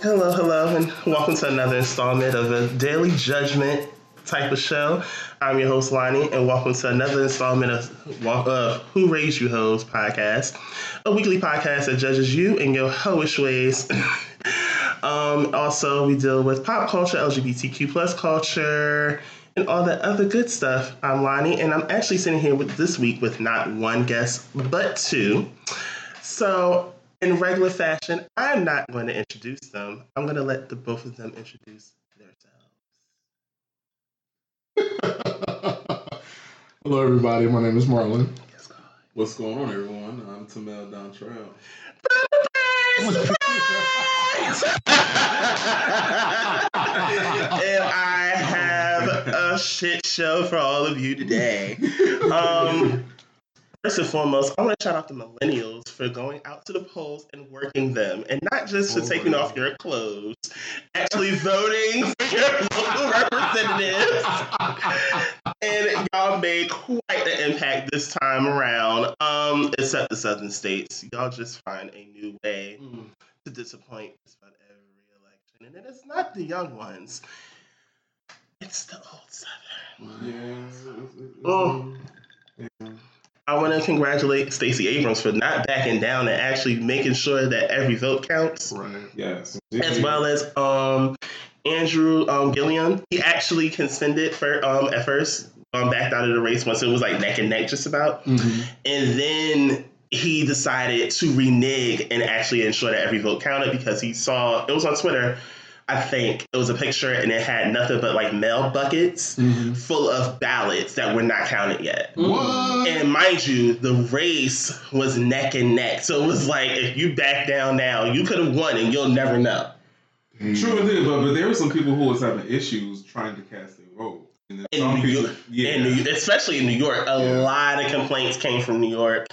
Hello, hello, and welcome to another installment of the Daily Judgment type of show. I'm your host, Lonnie, and welcome to another installment of uh, Who Raised You Hoes podcast, a weekly podcast that judges you in your hoish ways. um, also, we deal with pop culture, LGBTQ plus culture, and all that other good stuff. I'm Lonnie, and I'm actually sitting here with this week with not one guest, but two. So, in regular fashion, I'm not going to introduce them. I'm going to let the both of them introduce themselves. Hello, everybody. My name is Marlon. What's going on, everyone? I'm Tamel Dontrell. and I have a shit show for all of you today. Um, First and foremost, I want to shout out the millennials for going out to the polls and working them, and not just for oh, taking off your clothes, actually voting for your local representatives. and y'all made quite an impact this time around. Um, except the southern states, y'all just find a new way mm. to disappoint just about every and it's not the young ones; it's the old southern. Yeah. Oh. Yeah. I want to congratulate Stacey Abrams for not backing down and actually making sure that every vote counts. Right. Yes. As well as um, Andrew um, Gillum. He actually contended for um, at first, um, backed out of the race once it was like neck and neck, just about, mm-hmm. and then he decided to renege and actually ensure that every vote counted because he saw it was on Twitter I think it was a picture and it had nothing but like mail buckets mm-hmm. full of ballots that were not counted yet. What? And mind you, the race was neck and neck. So it was like if you back down now, you could have won and you'll never know. Mm. True, it but, but there were some people who was having issues trying to cast their vote. In New, York, yeah. in New especially in New York, a yeah. lot of complaints came from New York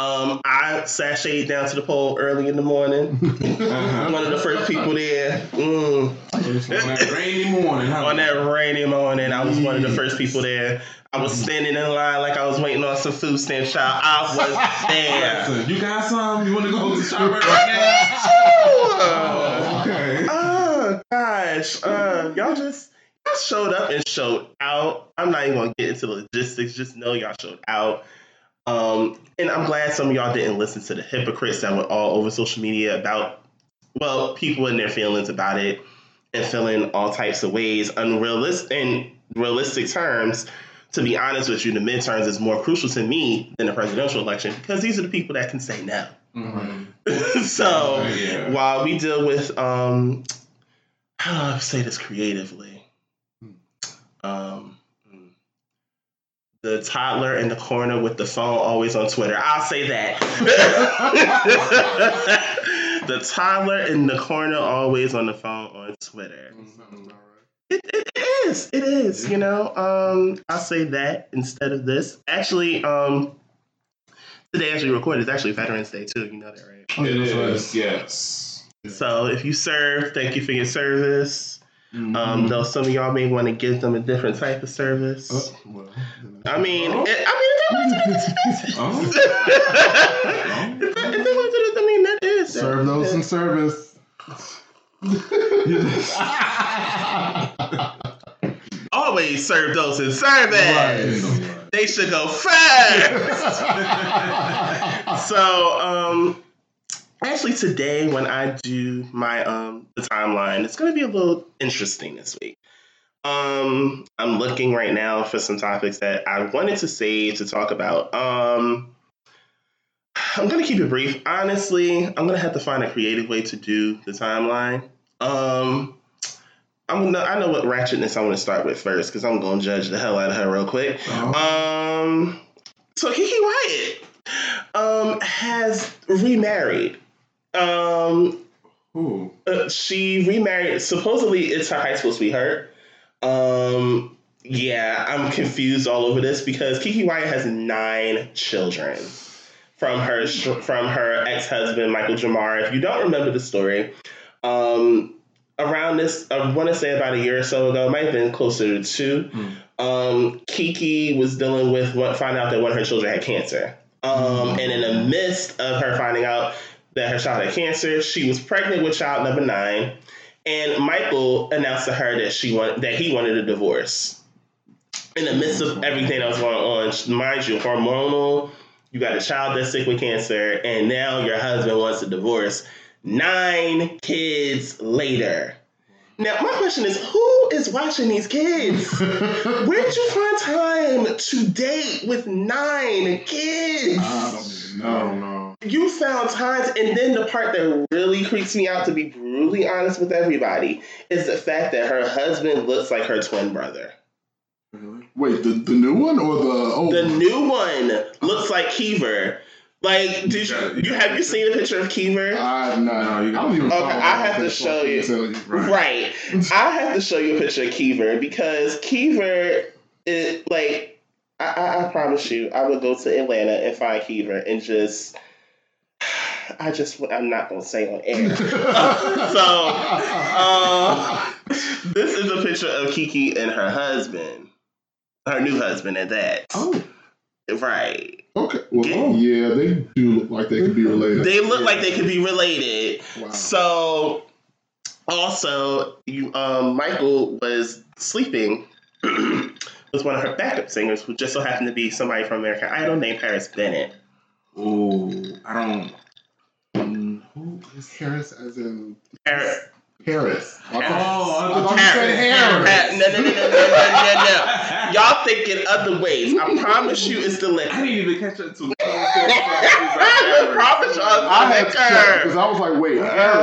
um, I sashayed down to the pole early in the morning. uh-huh. One of the first people there. Mm. on that rainy morning. Huh? On that rainy morning, I was one of the first people there. I was standing in line like I was waiting on some food stamp shop. I was there. you got some? You want to go to the shop right now? oh, okay. Oh gosh, uh, y'all just y'all showed up and showed out. I'm not even gonna get into logistics. Just know y'all showed out. Um, and I'm glad some of y'all didn't listen to the hypocrites that were all over social media about, well, people and their feelings about it and feeling all types of ways, unrealistic in realistic terms. To be honest with you, the midterms is more crucial to me than the presidential election because these are the people that can say no. Mm-hmm. so yeah. while we deal with, um, how do I say this creatively? Hmm. Um, the toddler in the corner with the phone always on Twitter. I'll say that. the toddler in the corner always on the phone on Twitter. It, it is. It is. You know, um, I'll say that instead of this. Actually, um, today as we record is actually Veterans Day too. You know that, right? Oh, it is. Yes. So if you serve, thank you for your service. Mm-hmm. Um, though some of y'all may want to give them a different type of service. Oh, well, I mean, oh. it, I mean, if they want to, if they want to, I mean, that is serve those in service. Always serve those in service. Right. They should go first. so, um, actually today when I do my um the timeline, it's gonna be a little interesting this week. Um, I'm looking right now for some topics that I wanted to save to talk about. Um, I'm gonna keep it brief. Honestly, I'm gonna have to find a creative way to do the timeline. Um, I'm gonna, I know what ratchetness I want to start with first because I'm gonna judge the hell out of her real quick. Oh. Um, so Keke Wyatt um has remarried. Um, uh, she remarried. Supposedly, it's her high school sweetheart. Um, yeah, I'm confused all over this because Keke Wyatt has nine children from her from her ex husband Michael Jamar. If you don't remember the story, um, around this, I want to say about a year or so ago, it might have been closer to two. Mm. um, Kiki was dealing with what found out that one of her children had cancer. Um, and in the midst of her finding out that her child had cancer, she was pregnant with child number nine. And Michael announced to her that she want, that he wanted a divorce. In the midst of everything that was going on, mind you, hormonal, you got a child that's sick with cancer, and now your husband wants a divorce. Nine kids later. Now, my question is who is watching these kids? Where did you find time to date with nine kids? I don't know. I don't know. You found times, and then the part that really creeps me out, to be brutally honest with everybody, is the fact that her husband looks like her twin brother. Really? Wait, the, the new one or the old The new one looks like Keever. Like, did you, Yeah, you have you seen a picture of Keever? I, no, No, you I don't even Okay, I have to show I you. Right. Right. I have to show you a picture of Keever because Keever, is like, I, I, I promise you, I would go to Atlanta and find Keever and just, I just, I'm not going to say on air. so, uh, this is a picture of Keke and her husband, her new husband at that. oh, Right. okay. Well, Get- yeah, they do look like they could be related. They look like they could be related. wow. So, also, you um, Michael was sleeping with one of her backup singers, who just so happened to be somebody from American Idol named Paris Bennett. Oh, I don't. Mm. Who is Paris as in Paris. Paris? I Oh, thought, I I thought you thought said Paris. Harris. No, no, no, no, no, no, no, no. Y'all thinking other ways. I promise you, it's the I didn't even catch that until. I promise you, I had to because I was like, wait, Harris.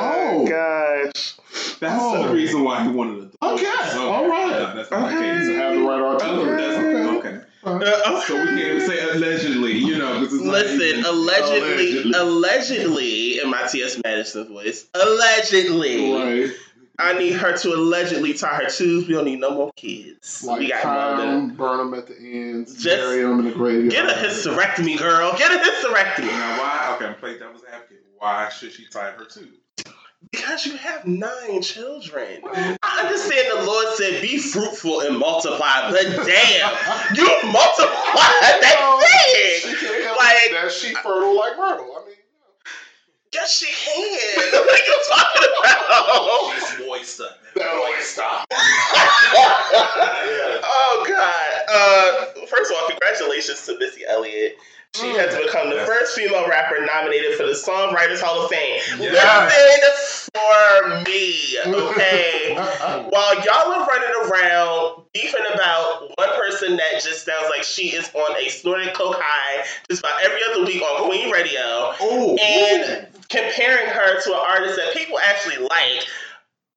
Oh, gosh. That's Oh. the reason why he wanted to. Okay, all right. No, that's not Okay. the To case. have the right artillery. that's Okay. okay. Uh, So we can't even say allegedly, you know, because it's Listen, even- allegedly, allegedly, in my T.S. Madison voice, allegedly, Right. I need her to allegedly tie her tubes. We don't need no more kids. Like we got tie more them, burn them at the ends, Just bury them in the graveyard. Get a hysterectomy, girl. Get a hysterectomy. Now, why? Okay, I'm playing devil's advocate. Why should she tie her too? Because you have nine children. I understand the Lord said, be fruitful and multiply, but damn, you multiply that She thing. can't help Like- that she fertile like Myrtle. I mean, Yes, she can. What are you talking about? She's moist. that always stop. oh God! Uh, first of all, congratulations to Missy Elliott. She has become the Yes. first female rapper nominated for the Songwriters Hall of Fame. Yes. Listen for me, okay? While y'all are running around beefing about one person that just sounds like she is on a snorted coke high just about every other week on Queen Radio, Oh, and comparing her to an artist that people actually like.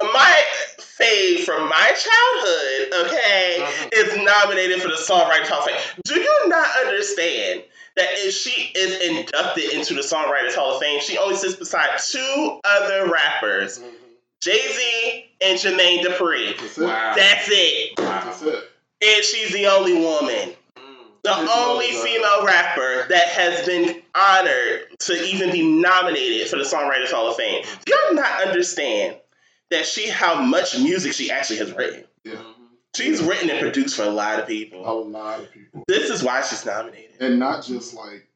My fave from my childhood, okay, Uh-huh. is nominated for the Songwriters Hall of Fame. Do you not understand that if she is inducted into the Songwriters Hall of Fame, she only sits beside two other rappers, mm-hmm. Jay Z and Jermaine Dupri. That's it. wow. That's it. That's wow. it. And she's the only woman. Mm. The It's only female rapper that has been honored to even be nominated for the Songwriters Hall of Fame. Mm-hmm. Do y'all not understand that she how much music she actually has written? Yeah. She's written and produced for a lot of people. A lot of people. This is why she's nominated. And not just like,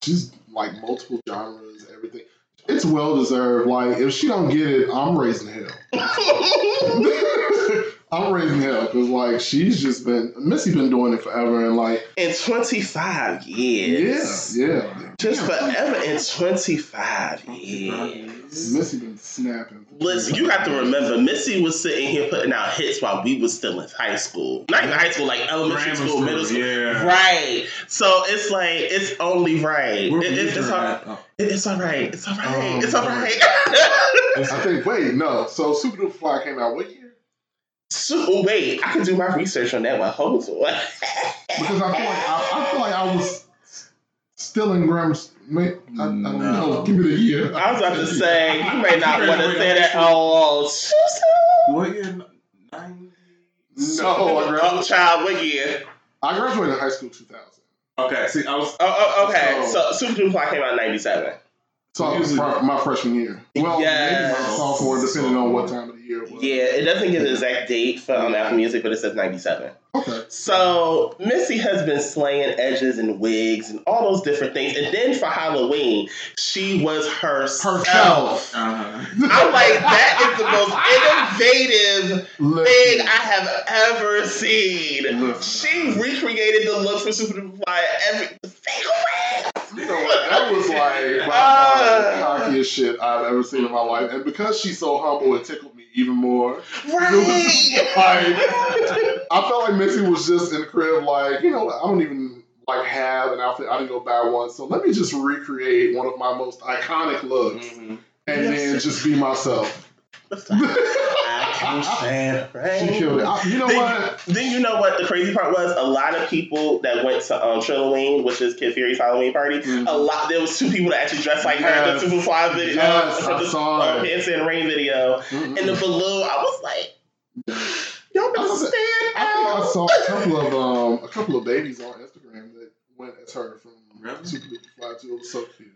just like multiple genres, everything. It's well deserved. Like, if she don't get it, I'm raising hell. I'm raising hell because like she's just been Missy been doing it forever and like in 25 years. yeah yeah. Just Damn, forever in 25 years. Missy been snapping. Listen, you have to remember, Missy was sitting here putting out hits while we was still in high school. Not even high school, like elementary Grammar school, middle school. Yeah. Right. So it's like it's only right. Where It- it's, it's, all, that? Oh. it's all right. It's all right. Um, it's all right. I think wait no so Supa Dupa Fly came out what year? so, wait, I can do my research on that one. Hold on. Because I feel like I, I feel like I was still in grammar. s- May, I, I don't No. know. Give me the year. I was about to say you may not want to say that. school? Oh, oh so What year? Ninety. No, oh, I, Oh, graduated, child, what year? I graduated high school 2000. Okay. See, I was. Oh, oh okay. So, So- Supa Dupa Fly came out in '97. So Usually- fr- my freshman year. Well, maybe my sophomore, depending on what time of the year. year was. Yeah, it doesn't give the exact date for um, Apple Music, but it says 97. Okay. So Missy has been slaying edges and wigs and all those different things. And then for Halloween, she was herself. Herself. Uh-huh. I'm like, that is the most innovative thing Listen, I have ever seen. Listen. She recreated the look for Supa Dupa Fly every single way. You know what? That was like Uh. the cockiest shit I've ever seen in my life. And because she's so humble, it tickled me even more. Right. like, I felt like Missy was just in the crib, like, you know, what, I don't even like have an outfit. I didn't go buy one. So let me just recreate one of my most iconic looks Mhm. and Yes. then just be myself. I can stand She rain. killed it. I, you know Then- what? Then you know what the crazy part was? A lot of people that went to um, Trilloween, which is Kid Fury's Halloween party, Mhm. a lot there was two people that actually dressed like her in the Superfly video, Yes, uh, I the saw uh, it. Pants and Rain video, Mm-mm. and the balloon. I was like, y'all I better was- stand I think I saw a couple of um a couple of babies on Instagram that went as her from Really? Supa Dupa Fly too. It was so cute.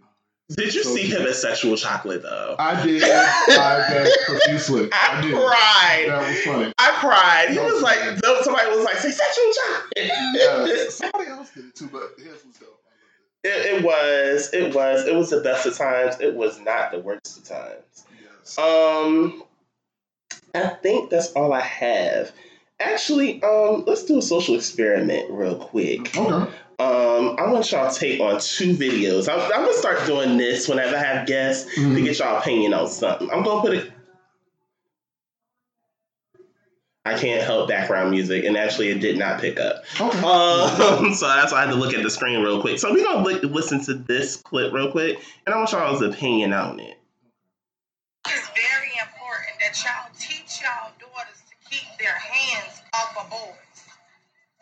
Did you So see cute. him as sexual chocolate though? I did. I begged profusely. I, I did. cried. That was funny. I cried. He was was like, funny. somebody was like, say sexual chocolate. Yes. Somebody else did it too, but his was dope. It, it was. It was. It was the best of times. It was not the worst of times. Yes. Um, I think that's all I have. Actually, um, let's do a social experiment real quick. Okay. Um, I want y'all to take on two videos. I'm, I'm gonna start doing this whenever I have guests to Mhm. get y'all opinion on something. I'm gonna put it. I can't help background music, and actually, it did not pick up. Okay. Um, so that's why I had to look at the screen real quick. So we're gonna li- listen to this clip real quick, and I want y'all's opinion on it. It's very important that y'all teach y'all daughters to keep their hands off of boys.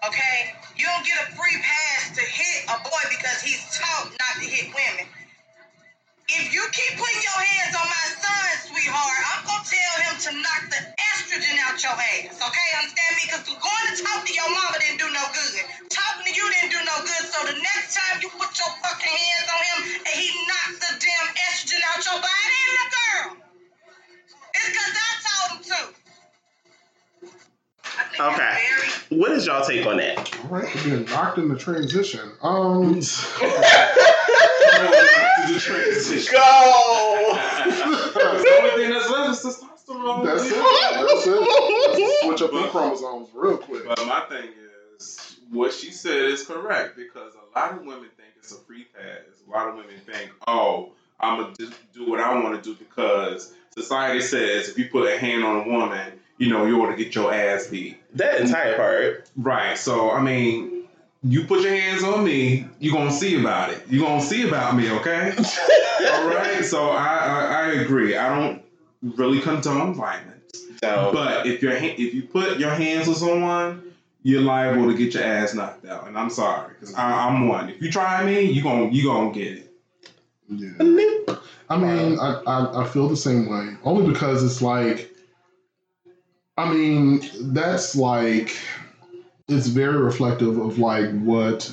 Okay? You don't get a free pass to hit a boy because he's taught not to hit women. If you keep putting your hands on my son, sweetheart, I'm gonna tell him to knock the estrogen out your ass. Okay? Understand me? Because going to talk to your mama didn't do no good. Talking to you didn't do no good. So the next time you put your fucking hands on him and he knocks the damn estrogen out your body, and the girl. It's because Okay. very What is y'all take on that? All right. We're being knocked in the transition. Um. The transition. Go. the only thing that's left is testosterone. That's it. That's it. Let's switch up the chromosomes real quick. But my thing is, what she said is correct because a lot of women think it's a free pass. A lot of women think, oh, I'm gonna do what I want to do because society says if you put a hand on a woman, you know, you ought to get your ass beat. That entire part. Right. So I mean, you put your hands on me, you're gonna see about it. You're gonna see about me, okay? All right. So I, I I agree. I don't really condone violence, So, but if your ha- if you put your hands on someone, you're liable to get your ass knocked out. And I'm sorry, because I'm one. If you try me, you gon' you gonna get it. Yeah. I mean, I, I, I feel the same way. Only because it's like, I mean, that's like, it's very reflective of like what,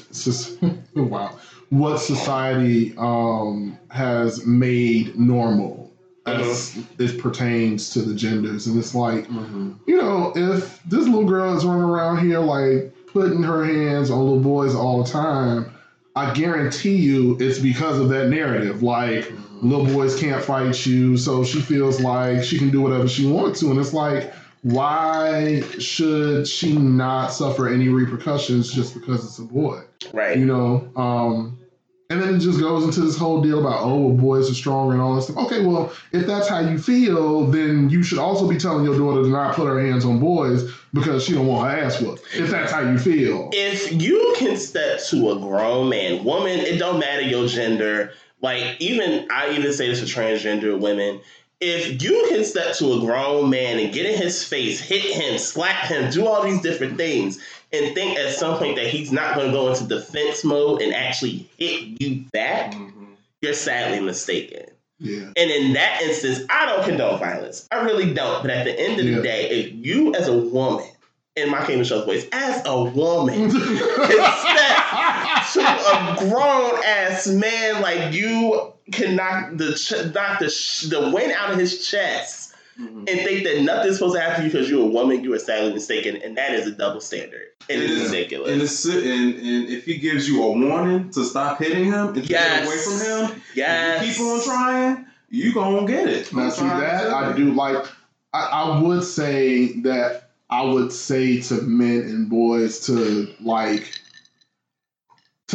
wow, what society um, has made normal as uh-huh. it pertains to the genders. And it's like, mm-hmm. you know, if this little girl is running around here like putting her hands on little boys all the time, I guarantee you it's because of that narrative. Like, mm-hmm. little boys can't fight you, so she feels like she can do whatever she wants to. And it's like, why should she not suffer any repercussions just because it's a boy? right. You know? Um, and then it just goes into this whole deal about, oh, well, boys are stronger and all this stuff. Okay, well, if that's how you feel, then you should also be telling your daughter to not put her hands on boys because she don't want her ass whooped. If that's how you feel. if you can step to a grown man, woman, it don't matter your gender. Like even I even say this to transgender women. If you can step to a grown man and get in his face, hit him, slap him, do all these different things, and think at some point that he's not going to go into defense mode and actually hit you back, mm-hmm. you're sadly mistaken. Yeah. And in that instance, I don't condone violence. I really don't. But at the end of Yeah. the day, if you as a woman, in my King Michelle's voice, as a woman, step to a grown ass man like you can knock the ch- knock the sh- the wind out of his chest Mhm. and think that nothing's supposed to happen to you because you're a woman, you are sadly mistaken, and that is a double standard. And It it's ridiculous. And, it's, and, and if he gives you a warning to stop hitting him and to Yes. get away from him, yes. you keep on trying, you gonna get it. Now, I'm see that I do like. I, I would say that I would say to men and boys to like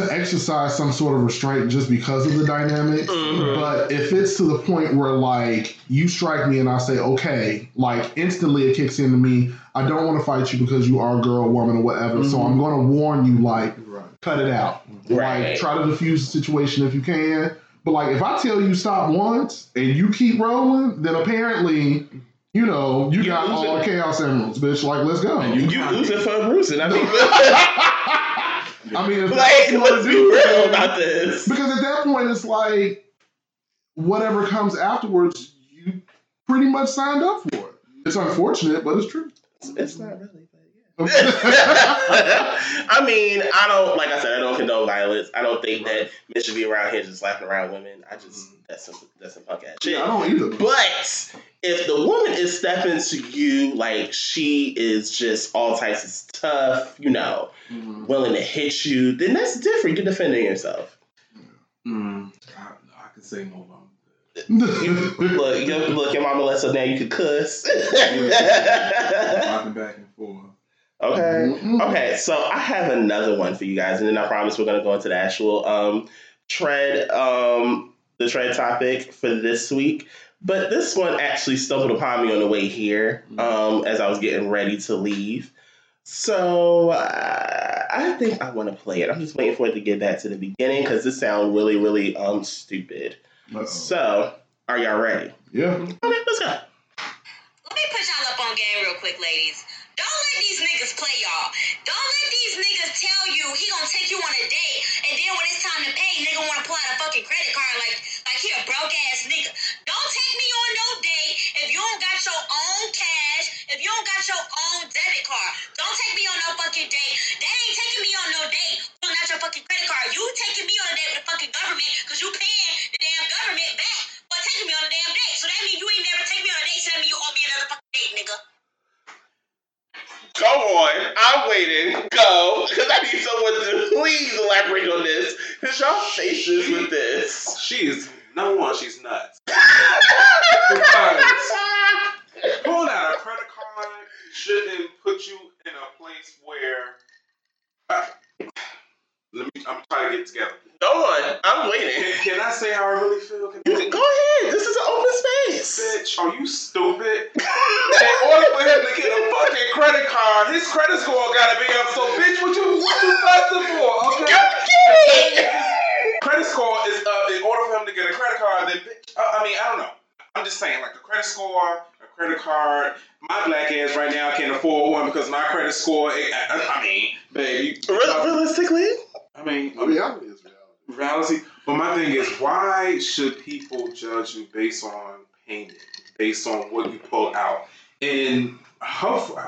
to exercise some sort of restraint just because of the dynamics. Mhm. But if it's to the point where like you strike me and I say okay, like instantly it kicks into me. I don't want to fight you because you are a girl, woman, or whatever. So Mhm. I'm going to warn you, like Right. cut it out. Right. Like try to diffuse the situation if you can. But like if I tell you stop once and you keep rolling, then apparently, you know, you, You got all it. the chaos emeralds, bitch. Like let's go. And you- you losing for a Bruce, and I mean, I mean, like, let's be real about this. Because at that point, it's like whatever comes afterwards, you pretty much signed up for it. It's unfortunate, but it's true. It's not really. but yeah. I mean, I don't like I said, I don't condone violence. I don't think that men should be around here just slapping around women. I just that's some that's some punk ass shit. Yeah, I don't either. But if the woman is stepping to you like she is just all types of tough, you know, Mhm. willing to hit you, then that's different. You're defending yourself. Mm. I, I can say more about You, look, your, look, your mama lets her now you could cuss. Rocking back and forth. okay. Mhm. Okay, so I have another one for you guys, and then I promise we're gonna go into the actual um tread um the tread topic for this week. But this one actually stumbled upon me on the way here um as I was getting ready to leave. So uh, I think I want to play it. I'm just waiting for it to get back to the beginning because this sounds really, really um stupid. Uh-oh. So are y'all ready? Yeah. Okay, let's go. Let me put y'all up on game real quick, ladies. Don't let these niggas play y'all. Don't let these niggas tell you he gonna take you on a date, and then when it's time to pay, nigga wanna pull out a fucking credit card like like he a broke ass nigga. Don't take me on no date if you don't got your own cash, if you don't got your own debit card. Don't take me on no fucking date. That ain't taking me on no date. Pulling out your fucking credit card. You taking me on a date with the fucking government because you paying the damn government back for taking me on a damn date. So that means you ain't never take me on a date. So that means you owe me another fucking date, nigga. Go on. I'm waiting. Go. Because I need someone to please elaborate on this. Because y'all faces with this. She is number one. She's nuts. Because pulling out a credit card shouldn't put you in a place where. Uh, let me. I'm trying to get together. Go on. I'm waiting. Can, can I say how I really feel? Can You can, go ahead. This is an open space. Bitch, are you stupid? In order for him to get a fucking credit card, his credit score gotta be up. So, bitch, what you what you fussing for? Okay. Credit score is up. In order for him to get a credit card, then bitch. Uh, I mean, I don't know. I'm just saying, like the credit score, a credit card. My black ass right now can't afford one because my credit score. I, I, I mean, baby. Real- Realistically, I mean, Reality is reality. reality. But my thing is, why should people judge you based on payment, based on what you pull out? And hopefully,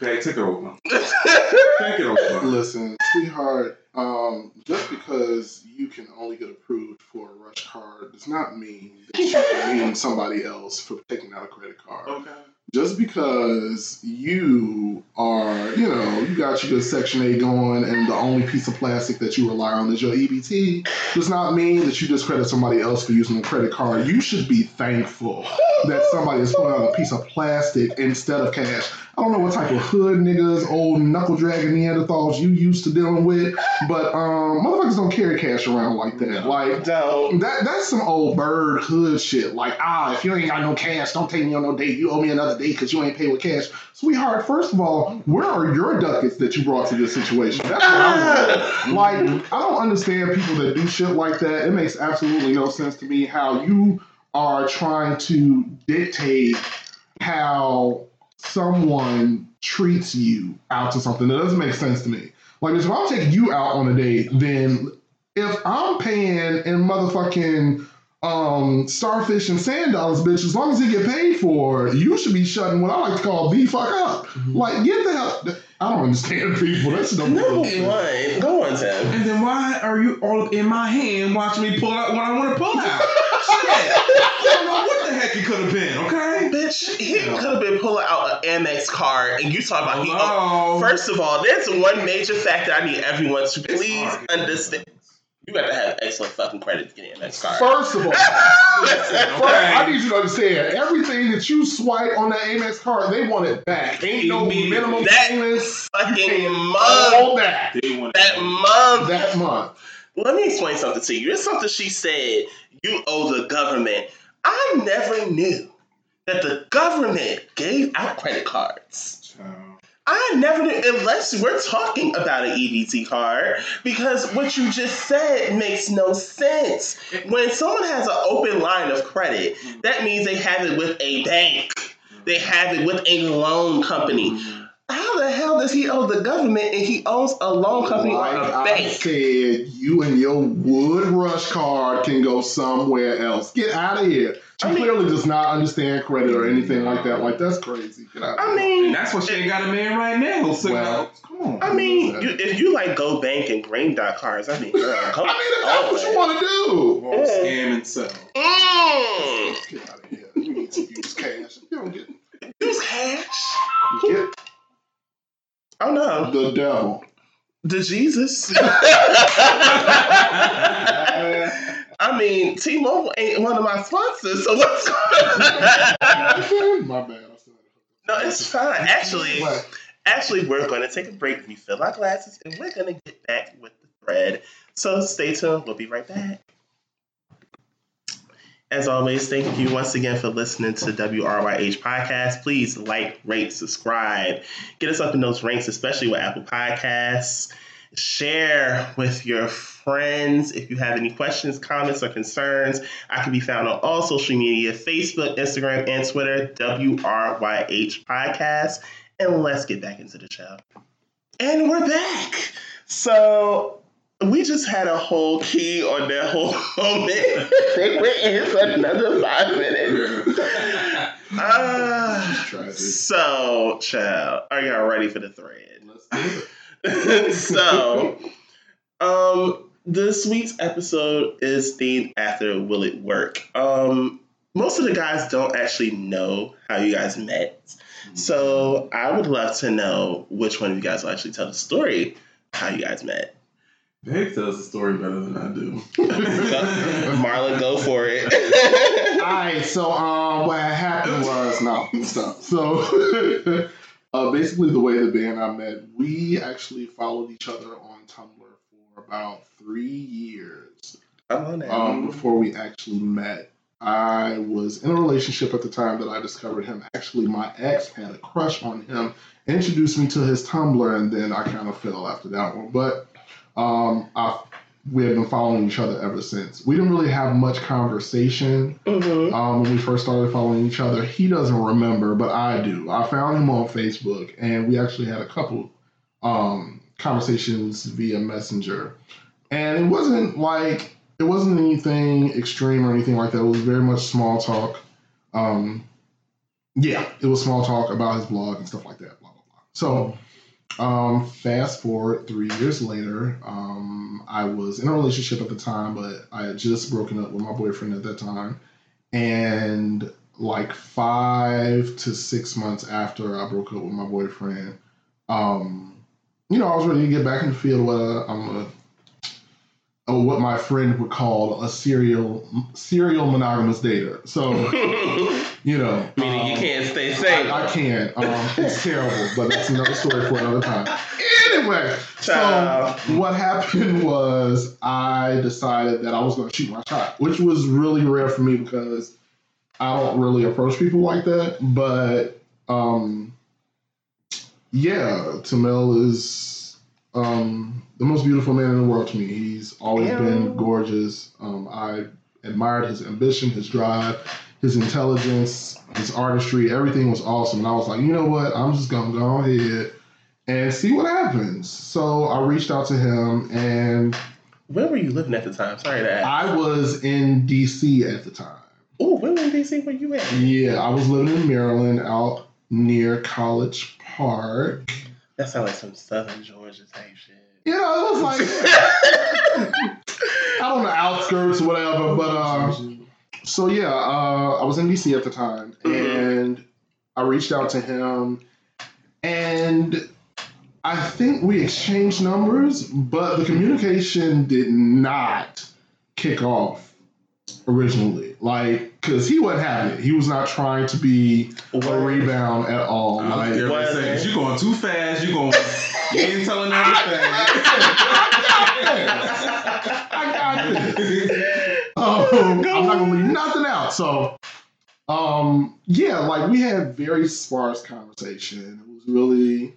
Bag, take it over. Take it over. Listen, sweetheart, um, just because you can only get approved for a rush card does not mean that you can mean somebody else for taking out a credit card. Okay. Just because you are, you know, you got your good Section 8 going and the only piece of plastic that you rely on is your EBT does not mean that you discredit somebody else for using a credit card. You should be thankful that somebody is pulling out a piece of plastic instead of cash. I don't know what type of hood niggas, old knuckle dragging Neanderthals you used to dealing with, but um, motherfuckers don't carry cash around like that. Like that that's some old bird hood shit. Like, ah, if you ain't got no cash, don't take me on no date. You owe me another date because you ain't paid with cash. Sweetheart, first of all, where are your ducats that you brought to this situation? That's what I want. Like, I don't understand people that do shit like that. It makes absolutely no sense to me how you are trying to dictate how someone treats you out to something. That doesn't make sense to me. Like, if I'm taking you out on a date, then if I'm paying in motherfucking um starfish and sand dollars, bitch, as long as you get paid for, you should be shutting what I like to call the fuck up. Like, get the hell. I don't understand people. That's no Number one. Go on, Tim. And then why are you all up in my hand watching me pull out what I want to pull out? Shit. I don't know what the heck it could have been, okay? Bitch, he could have been pulling out an Amex card, and you talk about he. Hello. First of all, there's one major factor I need everyone to please hard to get understand. You got to have excellent fucking credit to get an Amex card. First of all, Listen, first, okay? I need you to understand everything that you swipe on that Amex card, they want it back. Ain't no Immediately. minimum That payments. fucking month. All that They want That month. that month. Let me explain something to you. It's something she said. You owe the government. I never knew that the government gave out credit cards. Child. I never knew, unless we're talking about an EBT card, because what you just said makes no sense. When someone has an open line of credit, that means they have it with a bank, they have it with a loan company. How the hell does he owe the government and he owns a loan company Like or a I bank? said, you and your Wood Rush card can go somewhere else. Get out of here. She I mean- clearly does not understand credit or anything like that. Like that's crazy. Get out. Of I here. mean, And that's why she ain't got a man right now. So Well, come on. I mean, you, if you like Go Bank and Green Dot cards, I mean, girl, come I mean, that's what you want to do. Or scam and sell. Mm. Get out of here. You need to use cash. You don't get, Oh no, the devil. the Jesus. I mean, T-Mobile ain't one of my sponsors, so what's going on? My bad. I said it. No, it's fine. Actually, actually, we're going to take a break, refill our glasses, and we're going to get back with the thread. So stay tuned. We'll be right back. As always, thank you once again for listening to WRYH Podcast. Please like, rate, subscribe. Get us up in those ranks, especially with Apple Podcasts. Share with your friends. If you have any questions, comments, or concerns, I can be found on all social media Facebook, Instagram, and Twitter, WRYH Podcast. And let's get back into the show. And we're back. So we just had a whole key on that whole moment. they went in for another five minutes. Ah, Tragic. so, child, are y'all ready for the thread? Let's do it. so, um, this week's episode is themed after Will It Work? Um, most of the guys don't actually know how you guys met. So I would love to know which one of you guys will actually tell the story how you guys met. Meg tells the story better than I do. Marla, go for it. Alright, so um, what happened was no stop. So uh, basically, the way the band I met, we actually followed each other on Tumblr for about three years I'm on um, before we actually met. I was in a relationship at the time that I discovered him. Actually, my ex had a crush on him, introduced me to his Tumblr, and then I kind of fell after that one. But um, I, we have been following each other ever since. We didn't really have much conversation Mhm. um, when we first started following each other. He doesn't remember, but I do. I found him on Facebook, and we actually had a couple um, conversations via Messenger. And it wasn't like it wasn't anything extreme or anything like that. It was very much small talk. Um, yeah, it was small talk about his blog and stuff like that. Blah blah blah. So. Um, fast forward three years later, um, I was in a relationship at the time, but I had just broken up with my boyfriend at that time. And like five to six months after I broke up with my boyfriend, um, you know, I was ready to get back in the field. I'm a, oh, what my friend would call a serial serial monogamous dater. So you know, Meaning you um, can't stay safe. I, I can't. Um, it's terrible, but that's another story for another time. Anyway, Child. so what happened was I decided that I was going to shoot my shot, which was really rare for me because I don't really approach people like that. But um, yeah, Tamel is um, the most beautiful man in the world to me. He's always Ew. been gorgeous. Um, I admired his ambition, his drive, his intelligence, his artistry. Everything was awesome. And I was like, you know what? I'm just going to go ahead and see what happens. So I reached out to him, and Where were you living at the time? Sorry to ask. I was in DC at the time. Oh, where in DC were you at? Yeah, I was living in Maryland out near College Park. That sounds like some Southern Georgia type shit. You know, it was like out on the outskirts or whatever, but um so yeah, uh, I was in DC at the time, Mhm. and I reached out to him, and I think we exchanged numbers, but the communication did not kick off originally. Like, because he wasn't having it. He was not trying to be a rebound at all. I Like, was What? to you going too fast. You going. You ain't telling everything. I got this. Um, I'm not gonna leave nothing out. So, um, yeah, like we had very sparse conversation. It was really,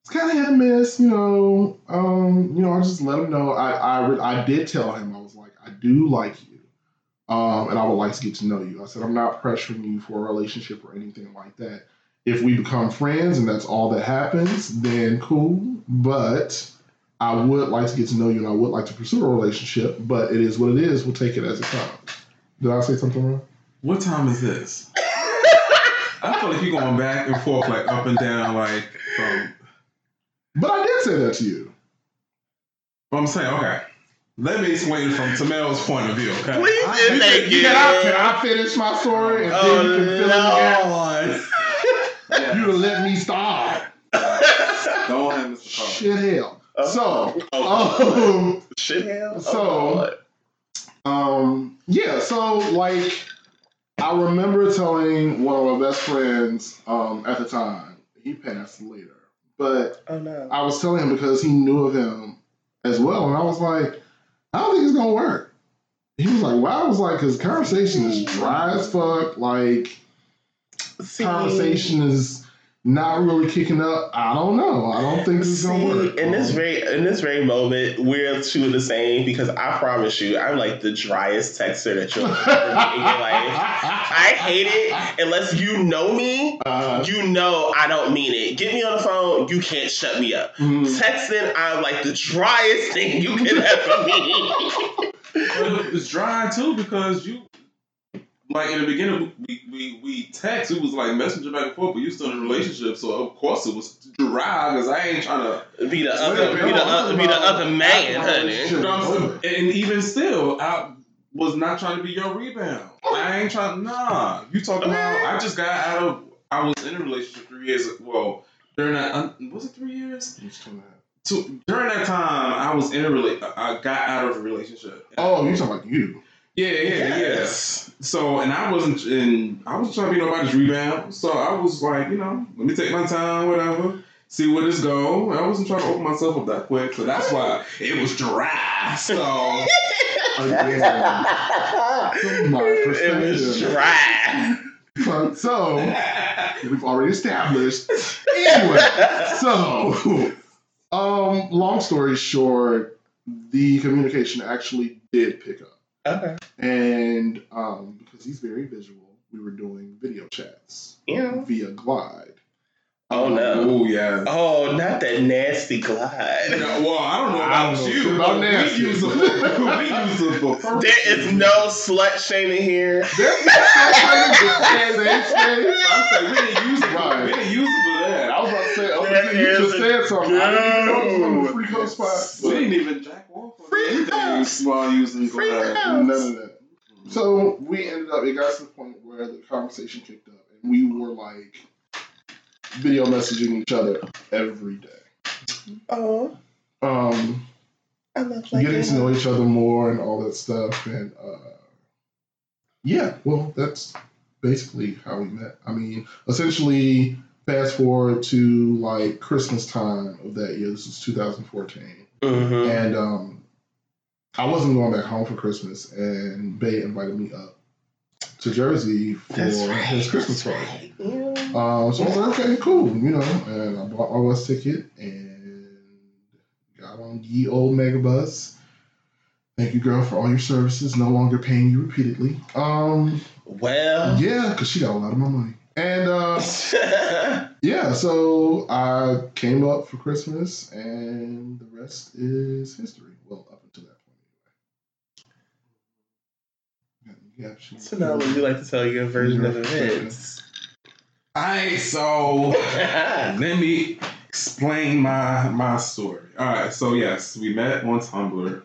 it's kind of hit and miss, you know. Um, you know, I just let him know. I, I, I did tell him I was like, I do like you, um, and I would like to get to know you. I said I'm not pressuring you for a relationship or anything like that. If we become friends and that's all that happens, then cool. But I would like to get to know you and I would like to pursue a relationship, but it is what it is. We'll take it as it comes. Did I say something wrong? What time is this? I feel like you're going back and forth, like up and down, like from. But I did say that to you. But I'm saying, okay. Let me explain from Tamel's point of view, okay? Please I- and thank you. Can I, can I finish my story and oh, then you can fill in the gap? Oh, Yeah. You let me start. Go ahead, Mr. Carter. Shit hell. Lord. So, Oh, um, shit hell. so- Oh, um, yeah, so like I remember telling one of my best friends um, at the time, he passed later, but oh no. I was telling him because he knew of him as well, and I was like, I don't think it's gonna work. He was like, "Wow!" I was like, "Cause conversation is dry as fuck. Like See, conversation is not really kicking up. I don't know. I don't think it's gonna work." in this Um, very in this very moment, we're two of the same because I promise you, I'm like the driest texter that you'll ever meet in your life. I hate it unless you know me. Uh, You know I don't mean it. Get me on the phone, you can't shut me up. mm, Texting, I'm like the driest thing you can ever meet. But it's dry too because you, like in the beginning, we, we, we text. It was like messenger back and forth, but you still in a relationship, so of course it was dry because I ain't trying to. be the Wait, other, no, be the, I'm other, be the other man, honey. You know what I'm? And even still, I was not trying to be your rebound. I ain't trying. Nah, you talking about? I just got out of. I was in a relationship three years. Well, during that, was it three years? Two, during that time, I was in a rela- I got out of a relationship. Oh, you talking about you? Yeah, yeah, Yes. yeah. So, and I wasn't, and I wasn't trying to be nobody's rebound. So I was like, you know, let me take my time, whatever, see where this go. I wasn't trying to open myself up that quick, so that's why it was dry. So, Again, from my it was dry. So, so we've already established. Anyway, so um, long story short, the communication actually did pick up, okay. and um, because he's very visual, we were doing video chats Yeah. via Glide. Oh no. oh yeah. Oh, not that nasty glide. No, well, I don't know about don't know you, about but nasty. we use it. For, we use it for. There is no slut shaming here. There's no safe space. I'm saying we didn't use it. Right. We didn't use it for that. I was about to say, oh, you just is said something. I didn't even know this was no- a free coast spot. We didn't even jack off on Free anything house. while using Free Glide. house. None of that. So we ended up. It got to the point where the conversation kicked up, and we were like video messaging each other every day. Oh, Um, I love getting to know each other more and all that stuff, and uh, yeah, well, that's basically how we met. I mean, essentially, fast forward to like Christmas time of that year. This was 2014. Mm-hmm. And um, I wasn't going back home for Christmas, and Bay invited me up to Jersey for right. his Christmas party. Yeah. Um, so I was like, okay, cool, you know, and I bought my bus ticket and got on ye old megabus. Thank you, girl, for all your services. No longer paying you repeatedly. Um, Well. yeah, because she got a lot of my money. And uh, yeah, so I came up for Christmas, and the rest is history. Well, up until that point, anyway. Yeah, so now would you like to tell your version of events? Alright, so let me explain my my story. Alright, so yes, we met on Tumblr.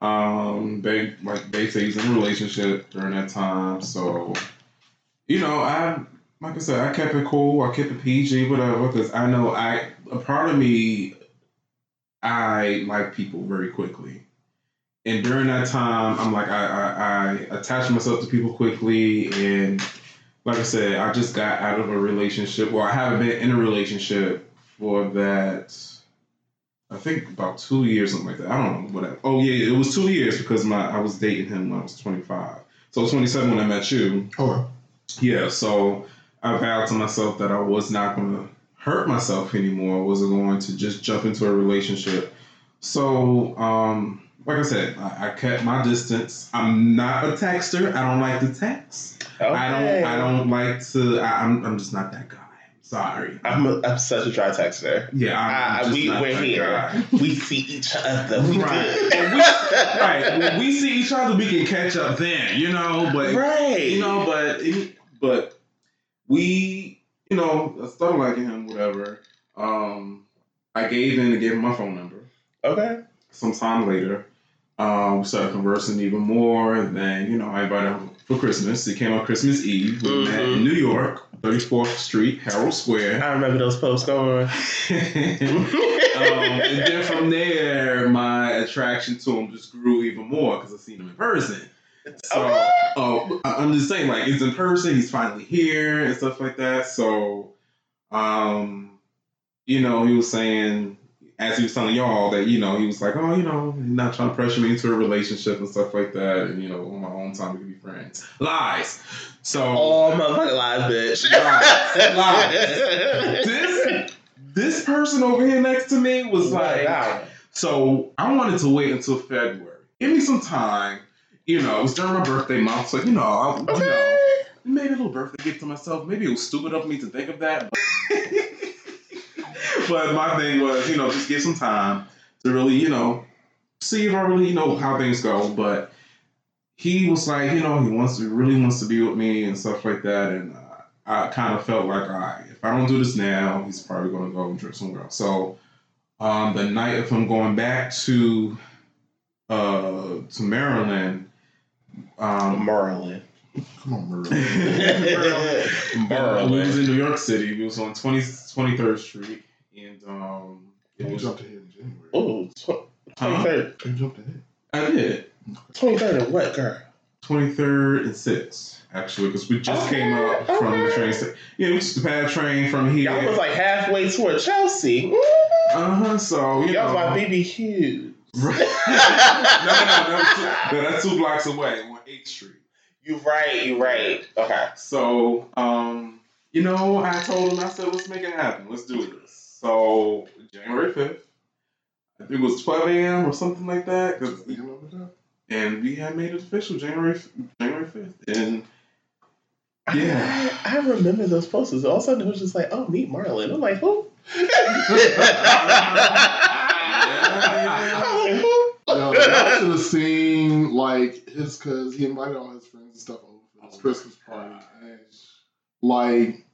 Um, they like they say he's in a relationship during that time, so you know, I like I said, I kept it cool. I kept it PG, whatever, because I know I a part of me, I like people very quickly, and during that time, I'm like I I, I attach myself to people quickly, and like I said, I just got out of a relationship. Well, I haven't been in a relationship for that. I think about two years, something like that. I don't know whatever. Oh yeah, it was two years because my I was dating him when I was 25. So I was 27 when I met you. Oh, okay. Yeah, so I vowed to myself that I was not going to hurt myself anymore. I wasn't going to just jump into a relationship. So, um, like I said, I, I kept my distance. I'm not a texter. I don't like to text. Okay. I don't. I don't like to. I, I'm. I'm just not that guy. Sorry. I'm, a, I'm such a dry texter. Yeah, I'm, I'm Ah, just we, we're here. guy. We see each other. We Right. And we- right. When we see each other, we can catch up then, you know. But right. you know, but but we, you know, I started liking him, whatever. Um, I gave in and gave him my phone number. Okay. Sometime later, um, we started conversing even more. And then, you know, I invited him for Christmas. He came on Christmas Eve. We met Mhm. in New York, 34th Street, Herald Square. I remember those posts going. um, and then from there, my attraction to him just grew even more because I seen him in person. So, Okay. oh, I- I'm just saying, like, it's in person. He's finally here and stuff like that. So, um, you know, he was saying, as he was telling y'all, that you know, he was like, oh, you know, he's not trying to pressure me into a relationship and stuff like that, and you know, on my own time we can be friends. Lies. So, All motherfucking lies, bitch. Lies. Lies. this this person over here next to me was like, so I wanted to wait until February. Give me some time. You know, it was during my birthday month, so you know, I, you know, Okay. maybe a little birthday gift to myself. Maybe it was stupid of me to think of that. But, but my thing was, you know, just give some time to really, you know, see if I really, you know, how things go. But he was like, you know, he wants to really wants to be with me and stuff like that, and uh, I kind of felt like, all right, if I don't do this now, he's probably going to go and drink somewhere else. So um, the night of him going back to uh, to Maryland. Um, Merlin. Come on, Merle. Uh, we was in New York City. We was on 20, 23rd Street, and um, it You was. jumped ahead in January. Oh, tw- Huh? You jumped ahead. I did 23rd of what, girl? 23rd and 6th actually because we just Okay, came up from the okay. train station. Yeah, we just had a train from here. Y'all was like halfway toward Chelsea. uh huh. So you Y'all know, my BB Hughes. Right. no, no, no, that's two, no, that's two blocks away on 8th Street. You right, you're right. Okay. So, um, you know, I told him, I said, let's make it happen. Let's do this. So, January 5th, I think it was 12 a.m. or something like that. 'cause- You that? and we had made it official January January 5th. And Yeah. I, I remember those posters. All of a sudden, it was just like, oh, meet Marlon. I'm like, who? I'm like, who? Yo, y'all should have like his cause he invited all his friends and stuff over for his Christmas party and like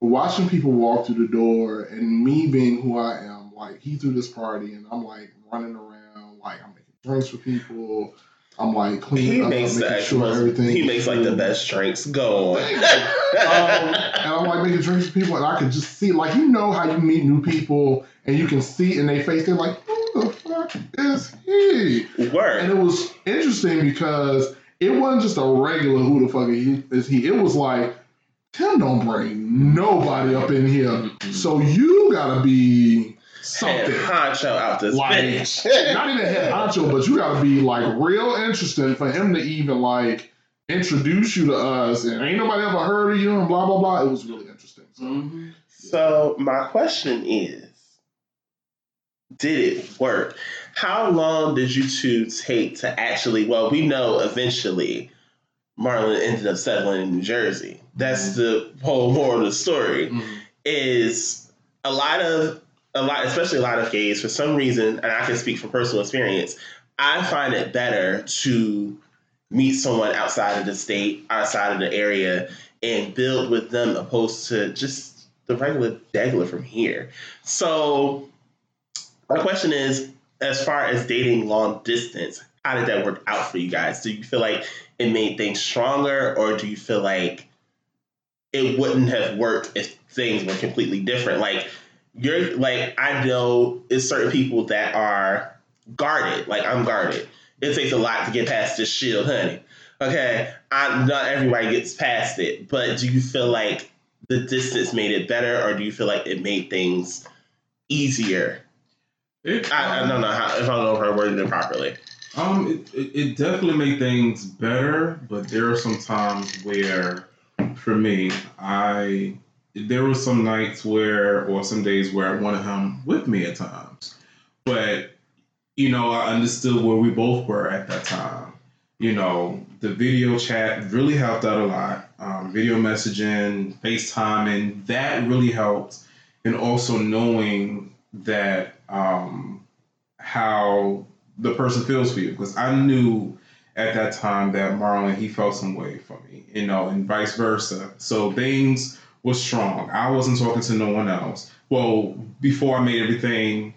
watching people walk through the door and me being who I am, like he threw this party and I'm like running around, like I'm making drinks for people. I'm like cleaning He up, makes the making sure everything. He makes like the best drinks. Go on. um, and I'm like making drinks for people, and I can just see, like, you know how you meet new people, and you can see in their face, they're like, "Who the fuck is he?" Work. And it was interesting because it wasn't just a regular "Who the fuck is he?" It was like, Tim don't bring nobody up in here, so you gotta be something. Head honcho out this Like, bitch. Not even head honcho, but you gotta be like real interesting for him to even like introduce you to us. And ain't nobody ever heard of you and blah blah blah. It was really interesting. So, Mm-hmm. So my question is, did it work? How long did you two take to actually? Well, we know eventually Marlon ended up settling in New Jersey. That's mm-hmm. the whole moral of the story. Mm-hmm. Is a lot of a lot, especially a lot of gays, for some reason, and I can speak from personal experience. I find it better to meet someone outside of the state, outside of the area, and build with them opposed to just the regular degler from here. So my question is, as far as dating long distance, how did that work out for you guys? Do you feel like it made things stronger, or do you feel like it wouldn't have worked if things were completely different? Like you're like I know it's certain people that are guarded. Like I'm guarded. It takes a lot to get past this shield, honey. Okay, I, not everybody gets past it, but do you feel like the distance made it better, or do you feel like it made things easier? It, I, I don't know how if I know if I it properly. Um, it, it, it definitely made things better, but there are some times where, for me, I there were some nights where, or some days where I wanted him with me at times, but you know, I understood where we both were at that time. You know, the video chat really helped out a lot. Um, video messaging, FaceTime, and that really helped. And also knowing that um, how the person feels for you. Because I knew at that time that Marlon, he felt some way for me, you know, and vice versa. So things were strong. I wasn't talking to no one else. Well, before I made everything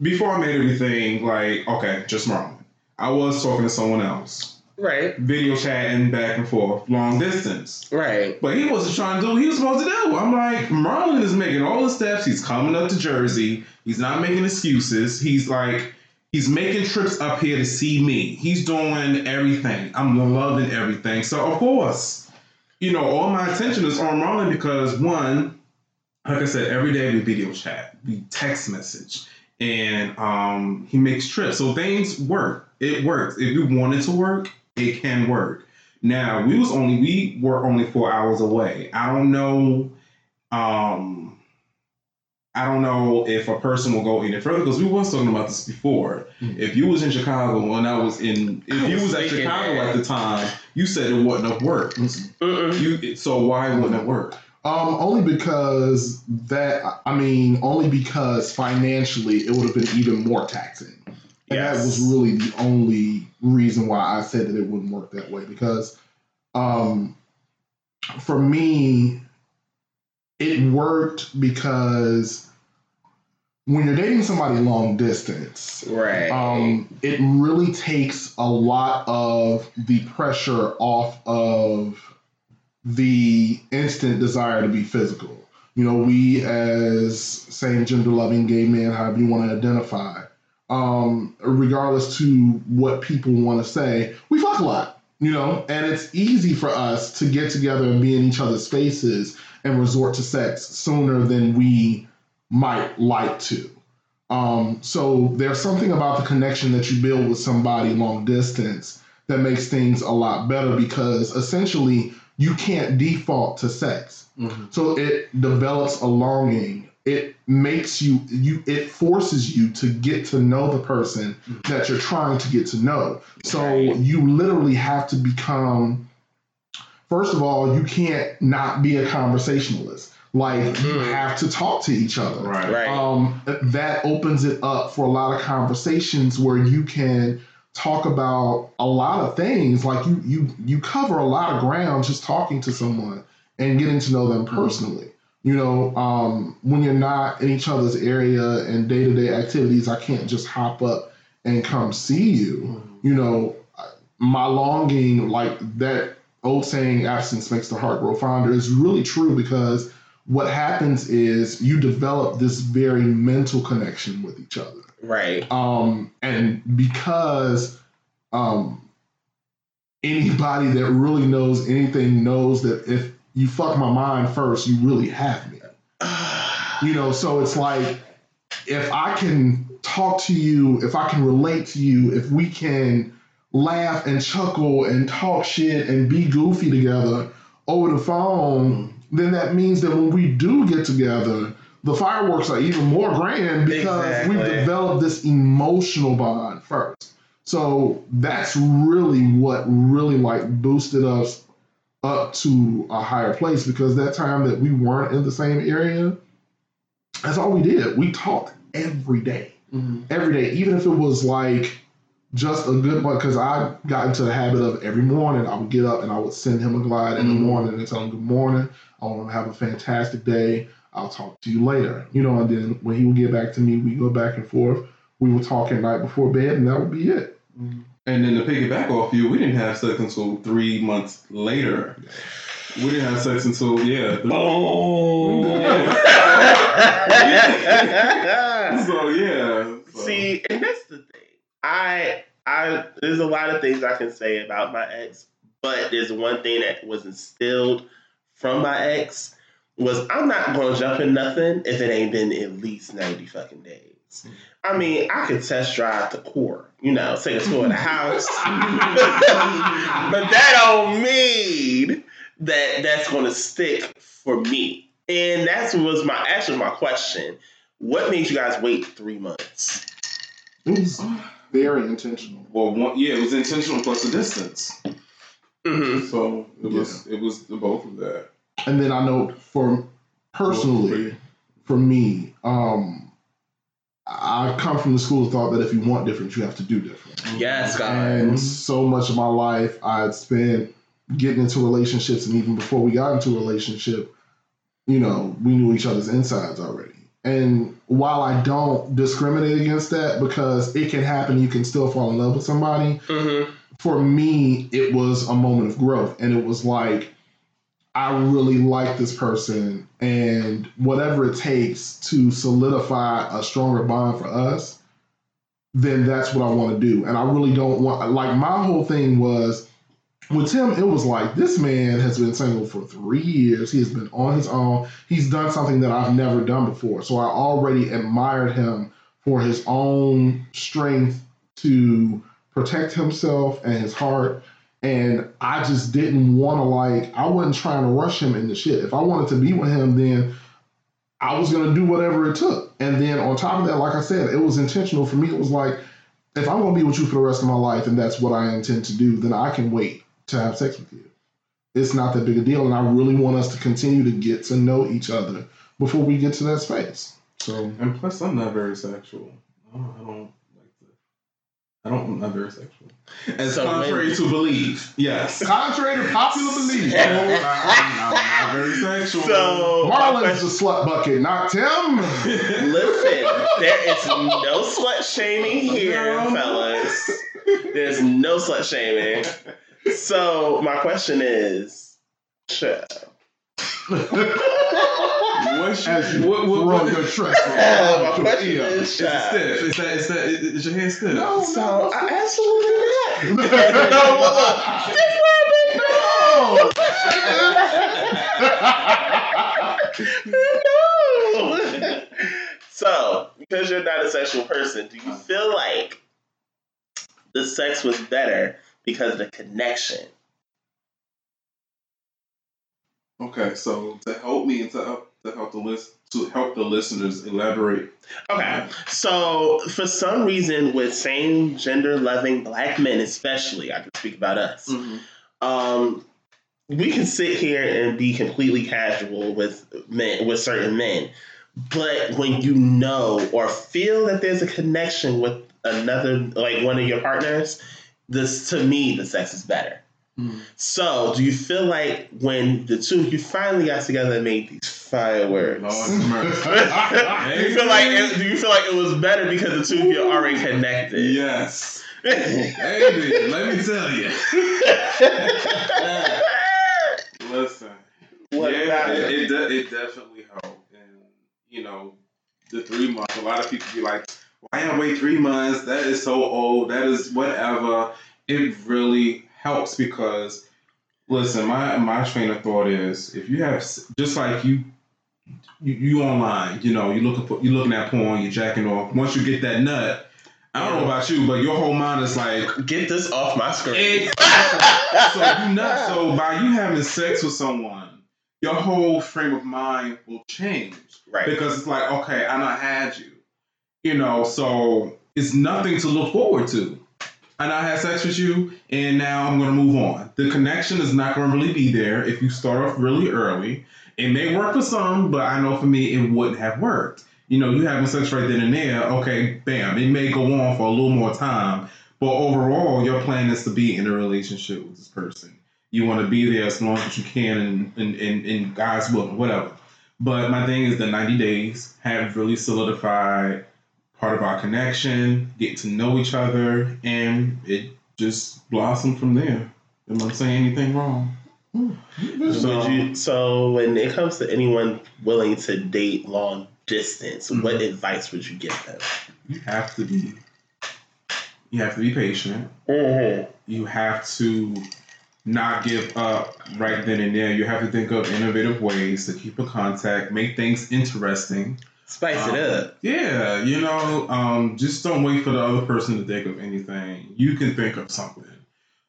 before I made everything like okay, just Marlon. I was talking to someone else, Right, video chatting back and forth, long distance. right, But he wasn't trying to do what he was supposed to do. I'm like, Marlon is making all the steps. He's coming up to Jersey. He's not making excuses. He's like, he's making trips up here to see me. He's doing everything. I'm loving everything. So of course, you know, all my attention is on Marlon because one, like I said, every day we video chat, we text message, and um, he makes trips. So things work. It works. If you want it to work, it can work. Now we was only we were only four hours away. I don't know. Um, I don't know if a person will go any further because we was talking about this before. Mhm. If you was in Chicago and I was in, if I you was was at Chicago that. at the time, you said it wouldn't have worked. Mm-mm. You so why wouldn't it work? Um, only because that I mean, only because financially it would have been even more taxing. And that was really the only reason why I said that it wouldn't work that way. Because um for me, it worked because when you're dating somebody long distance, right. um, it really takes a lot of the pressure off of the instant desire to be physical. You know, we as same gender loving gay men, however you want to identify, um, regardless to what people want to say, we fuck a lot. You know, and it's easy for us to get together and be in each other's spaces and resort to sex sooner than we might like to. Um, so there's something about the connection that you build with somebody long distance that makes things a lot better because essentially you can't default to sex. So it develops a longing. It makes you you it forces you to get to know the person that you're trying to get to know. So you literally have to become first of all, you can't not be a conversationalist. Like you Mhm. have to talk to each other Right. right. um, that opens it up for a lot of conversations where you can talk about a lot of things like you you you cover a lot of ground just talking to someone and getting to know them personally you know um, when you're not in each other's area and day-to-day activities i can't just hop up and come see you. You know my longing like that old saying absence makes the heart grow fonder is really true because what happens is you develop this very mental connection with each other. Right. um, and because um, anybody that really knows anything knows that if you fuck my mind first you really have me. You know so it's like if i can talk to you if i can relate to you if we can laugh and chuckle and talk shit and be goofy together over the phone then that means that when we do get together the fireworks are even more grand because we've developed this emotional bond first. So that's really what really like boosted us up to a higher place because that time that we weren't in the same area, that's all we did. We talked every day, every day, even if it was like just a good one. Because I got into the habit of every morning I would get up and I would send him a glide in the Mhm. morning and tell him good morning. I want him to have a fantastic day. I'll talk to you later, you know. And then when he would get back to me, we go back and forth. We would talk at night before bed, and that would be it. And then to piggyback off you, we didn't have sex until three months later. We didn't have sex until yeah. th- so yeah. so- See, and that's the thing. I I there's a lot of things I can say about my ex, but there's one thing that was instilled from my ex was I'm not gonna jump in nothing if it ain't been at least 90 fucking days. I mean, I could test drive the core, you know, take a tour of the house. but that don't mean that that's gonna stick for me. And that was my actually my question. What made you guys wait three months? It was very intentional. Well, one, yeah, it was intentional plus the distance. Mm-hmm. So it was it was the both of that. And then I know for personally, for me, um, I come from the school of thought that if you want different, you have to do different. Yes, God. And so much of my life I'd spent getting into relationships, and even before we got into a relationship, you know, we knew each other's insides already. And while I don't discriminate against that because it can happen, you can still fall in love with somebody. Mm-hmm. For me, it was a moment of growth, and it was like I really like this person, and whatever it takes to solidify a stronger bond for us, then that's what I want to do. And I really don't want like my whole thing was with Tim, it was like this man has been single for three years. He has been on his own. He's done something that I've never done before. So I already admired him for his own strength to protect himself and his heart. And I just didn't want to like I wasn't trying to rush him into shit. If I wanted to be with him, then I was gonna do whatever it took. And then on top of that, like I said, it was intentional for me. It was like, if I'm gonna be with you for the rest of my life and that's what I intend to do, then I can wait to have sex with you. It's not that big a deal, and I really want us to continue to get to know each other before we get to that space. So And plus, I'm not very sexual. I don't, I don't like the. I don't. I'm not very sexual. As So contrary when- to believe, yes. contrary to popular belief, I'm, I'm not very sexual. So, Marlon's the slut bucket, not Tim. listen, there is no slut shaming here, No. fellas. There's no slut shaming. So, my question is, sure. What's As your, you what, what, throw what, your trash Uh, my on question your ear. is, is it sure. stiff? Is that, is that, is your hand stiff? No. So, I absolutely not. no. so, because you're not a sexual person, do you feel like the sex was better because of the connection? Okay, so to help me and to help to help the list to help the listeners elaborate. Okay, so for some reason, with same gender loving black men, especially, I can speak about us. Um, we can sit here and be completely casual with men, with certain men, but when you know or feel that there's a connection with another, like one of your partners, this to me, the sex is better. Mhm. So, do you feel like when the two of you finally got together and made these fireworks? Lord do you feel like it, do you feel like it was better because the two of you are already connected? Yes. Baby, let me tell you. Listen. What yeah, it, it? it, de- it definitely helped. And, you know, the three months, a lot of people be like, why y'all wait three months? That is so old. That is whatever. It really helps because, listen, my, my train of thought is if you have, just like you, you, you online, you know, you looking for, you looking at porn, you're jacking off. Once you get that nut, I don't know about you, but your whole mind is like, Get this off my screen. so you not so by you having sex with someone, your whole frame of mind will change right. because it's like, okay, I not had you, you know, so it's nothing to look forward to. And I had sex with you, and now I'm gonna move on. The connection is not gonna really be there if you start off really early. It may work for some, but I know for me it wouldn't have worked. You know, you having sex right then and there, okay, bam, it may go on for a little more time, but overall, your plan is to be in a relationship with this person. You want to be there as long as you can in, in, in God's will, whatever. But my thing is the 90 days have really solidified part of our connection, get to know each other, and it just blossomed from there. Am I saying anything wrong? So, would you, so when it comes to anyone willing to date long distance, what advice would you give them? You have to be. You have to be patient. Mm-hmm. You have to not give up right then and there. You have to think of innovative ways to keep in contact, make things interesting. Spice Um, it up. Yeah, you know, um, just don't wait for the other person to think of anything. You can think of something.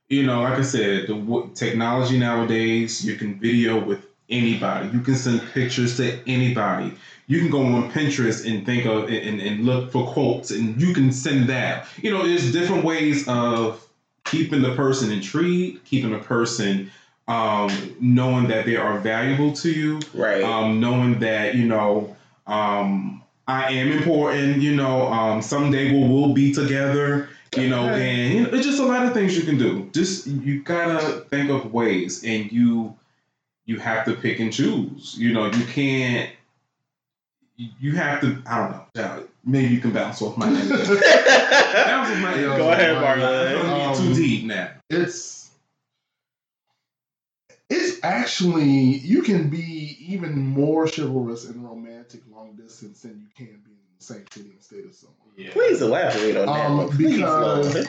You know, like I said, the w- technology nowadays, you can video with anybody. You can send pictures to anybody. You can go on Pinterest and think of and, and look for quotes, and you can send that. You know, there's different ways of keeping the person intrigued, keeping the person um, knowing that they are valuable to you, Right. um, knowing that you know um, I am important. You know, um, someday we'll we'll be together. You know, and you know, it's just a lot of things you can do. Just you gotta think of ways, and you you have to pick and choose. You know, you can't. You you have to. I don't know. Yeah, Maybe you can bounce off my head. bounce off my. Go ahead, I'm Marlon. gonna get too deep now. it's it's actually you can be even more chivalrous and romantic long distance than you can be in the same city and state as someone. Yeah. Please elaborate on that. Um, one. Please, because- Lord.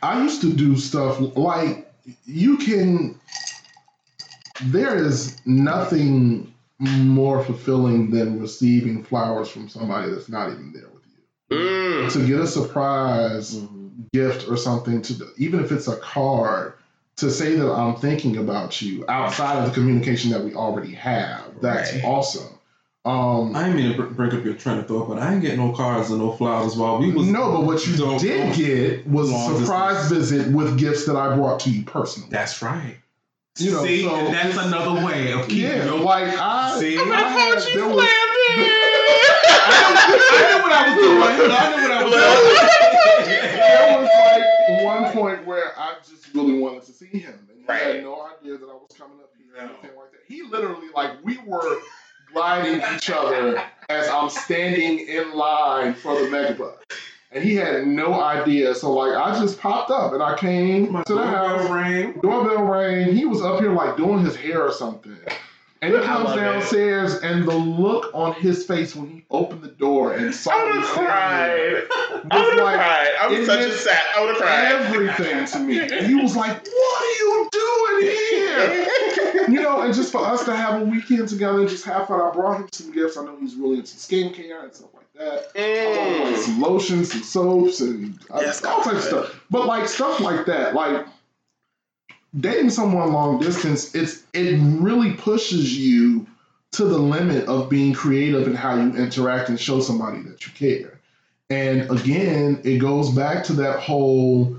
I used to do stuff like you can. There is nothing more fulfilling than receiving flowers from somebody that's not even there with you. Mm. To get a surprise Mhm. gift or something to even if it's a card to say that I'm thinking about you outside of the communication that we already have. That's Right. awesome. Um, I didn't mean to break up your train of thought, but I ain't getting no cards and no flowers while we was no, but what you Don't- did don't- get was a long surprise visit with gifts that I brought to you personally. That's right. You know, See, so and that's another way of keeping yeah, your. like I, See? I, I'm had, there was, I knew what I was doing. I knew what I was doing. there was like one point where I just really wanted to see him, and he Right. had no idea that I was coming up here or anything like that. He literally, like, we were gliding each other as I'm standing in line for the megabus. And he had no idea. So like I just popped up and I came My to the house. doorbell rang. Doorbell rang. He was up here like doing his hair or something. And he comes love it. downstairs and the look on his face when he opened the door and saw I would me have cried. I would was have like cried. I was such a sad. I would have cried. everything to me. And he was like, What are you doing here? You know, and just for us to have a weekend together and just have fun. I brought him some gifts. I know he's really into skincare and stuff like that. Him like Mm. some lotions, some soaps, and uh, Yes, all types of stuff. But like stuff like that, like dating someone long distance, it's it really pushes you to the limit of being creative in how you interact and show somebody that you care. And again, it goes back to that whole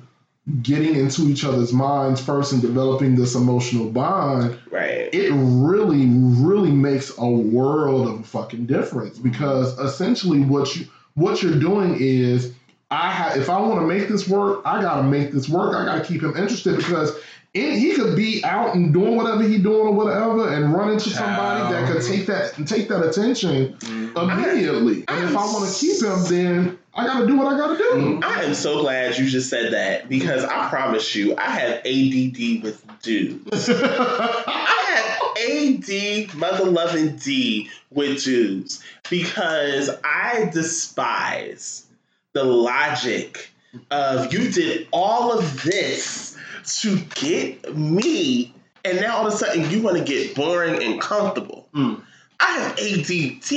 getting into each other's minds first and developing this emotional bond Right. it really, really makes a world of a fucking difference because essentially what you what you're doing is I ha- if I want to make this work, I gotta make this work. I gotta keep him interested because it, he could be out and doing whatever he doing or whatever and run into somebody that could take that take that attention mm-hmm. immediately. and if I want to keep him, then I gotta do what I gotta do. Mm-hmm. I am so glad you just said that because I promise you, I have ADD with dudes. I have AD mother loving D with dudes because I despise the logic of you did all of this to get me, and now all of a sudden you want to get boring and comfortable. Mm. I have ADD. ADD.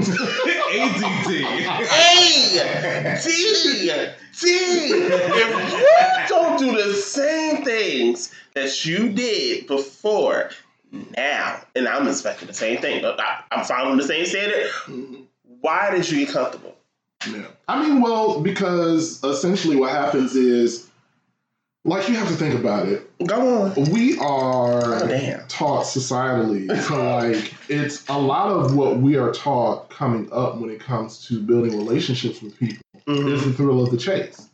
A D D. If you don't do the same things that you did before, now, and I'm expecting the same thing, but I, I'm following the same standard. Why did you get comfortable? Yeah. I mean, well, because essentially what happens is, like, you have to think about it. Go on. We are Oh, taught societally to like, it's a lot of what we are taught coming up when it comes to building relationships with people mm-hmm. is the thrill of the chase.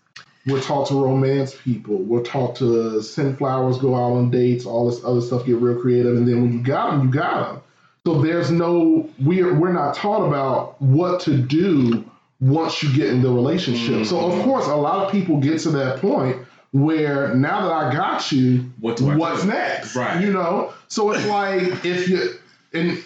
We're taught to romance people. We're taught to send flowers, go out on dates, all this other stuff, get real creative, and then when you got them, you got them. So there's no we're we're not taught about what to do once you get in the relationship. Mm-hmm. So of course, a lot of people get to that point where now that I got you, What do I what's do? next? Right. You know? So it's like if you and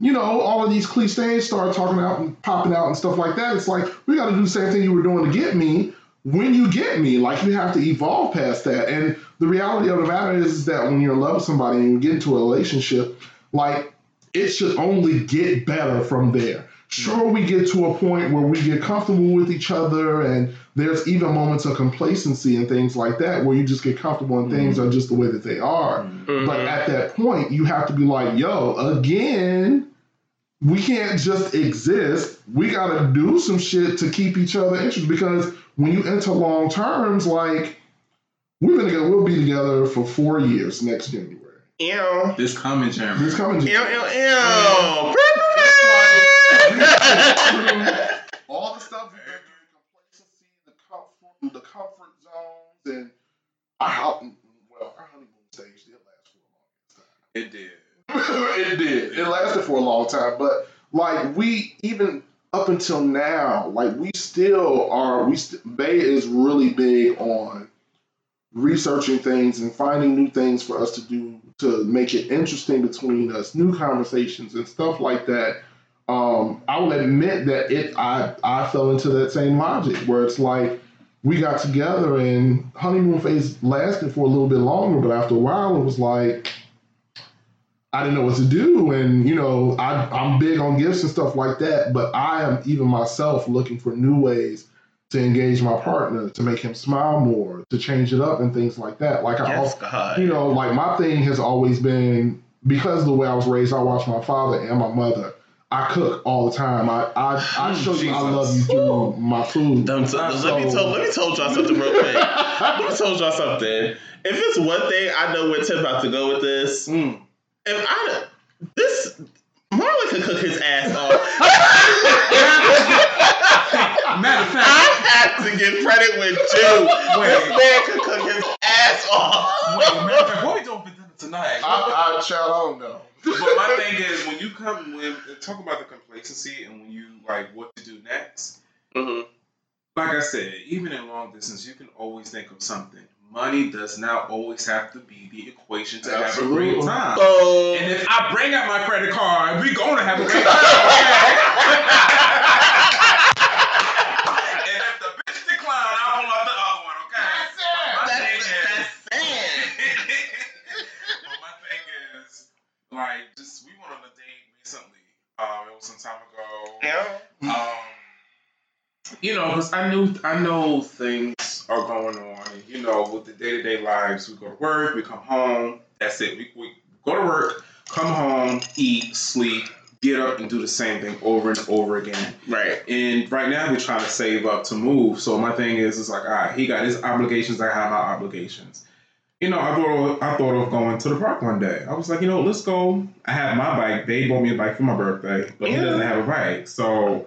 you know, all of these cliches start talking out and popping out and stuff like that. It's like we gotta do the same thing you were doing to get me when you get me. Like you have to evolve past that. And the reality of the matter is that when you're in love with somebody and you get into a relationship, like it should only get better from there. Sure, we get to a point where we get comfortable with each other, and there's even moments of complacency and things like that where you just get comfortable and things are just the way that they are. Mhm. But at that point, you have to be like, yo, again, we can't just exist. We got to do some shit to keep each other interested because when you enter long terms, like, we've been together, we'll be together for four years next January. Ew. This coming January. This coming Ew, January. ew, It's ew. all the stuff we've been through, complacency, the comfort, the comfort zones, and our, well, our honeymoon stage did last for a long time. It did. it did. It lasted for a long time, but like we even up until now, like we still are. We st- Bay is really big on researching things and finding new things for us to do to make it interesting between us, new conversations and stuff like that. Um, I will admit that it. I I fell into that same logic where it's like we got together and honeymoon phase lasted for a little bit longer, but after a while it was like I didn't know what to do. And, you know, I, I'm big on gifts and stuff like that, but I am even myself looking for new ways to engage my partner, to make him smile more, to change it up and things like that. Like I Yes, also, God. you know, like my thing has always been because of the way I was raised, I watched my father and my mother. I cook all the time. I I, I show you I love you through my food. Don't- let me tell let me tell y'all something real quick. let me tell y'all something. If it's one thing I know where Tim about to go with this, Mm. if I this Marlon could cook his ass off. Matter of fact, I have to give credit with you. This man could cook his ass off. wait, tonight? I, I child, I don't but my thing is, when you come, when talk about the complacency and when you like what to do next. Mhm. Like I said, even in long distance, you can always think of something. Money does not always have to be the equation to have a great time. So And if I bring out my credit card, we gonna have a great time, okay? and if the bitch decline, I'll pull out the other one, okay? But my thing is- but my thing is, like, just we went on a date recently. Um, it was some time ago. Yeah. Um, you know, because I knew I know things are going on, and you know, with the day to day lives, we go to work, we come home. That's it. We, we go to work, come home, eat, sleep, get up, and do the same thing over and over again. Right. And right now, we're trying to save up to move. So my thing is, it's like, all right, he got his obligations, I have my obligations. You know, I thought of, I thought of going to the park one day. I was like, you know, let's go. I have my bike. They bought me a bike for my birthday, but he doesn't have a bike. So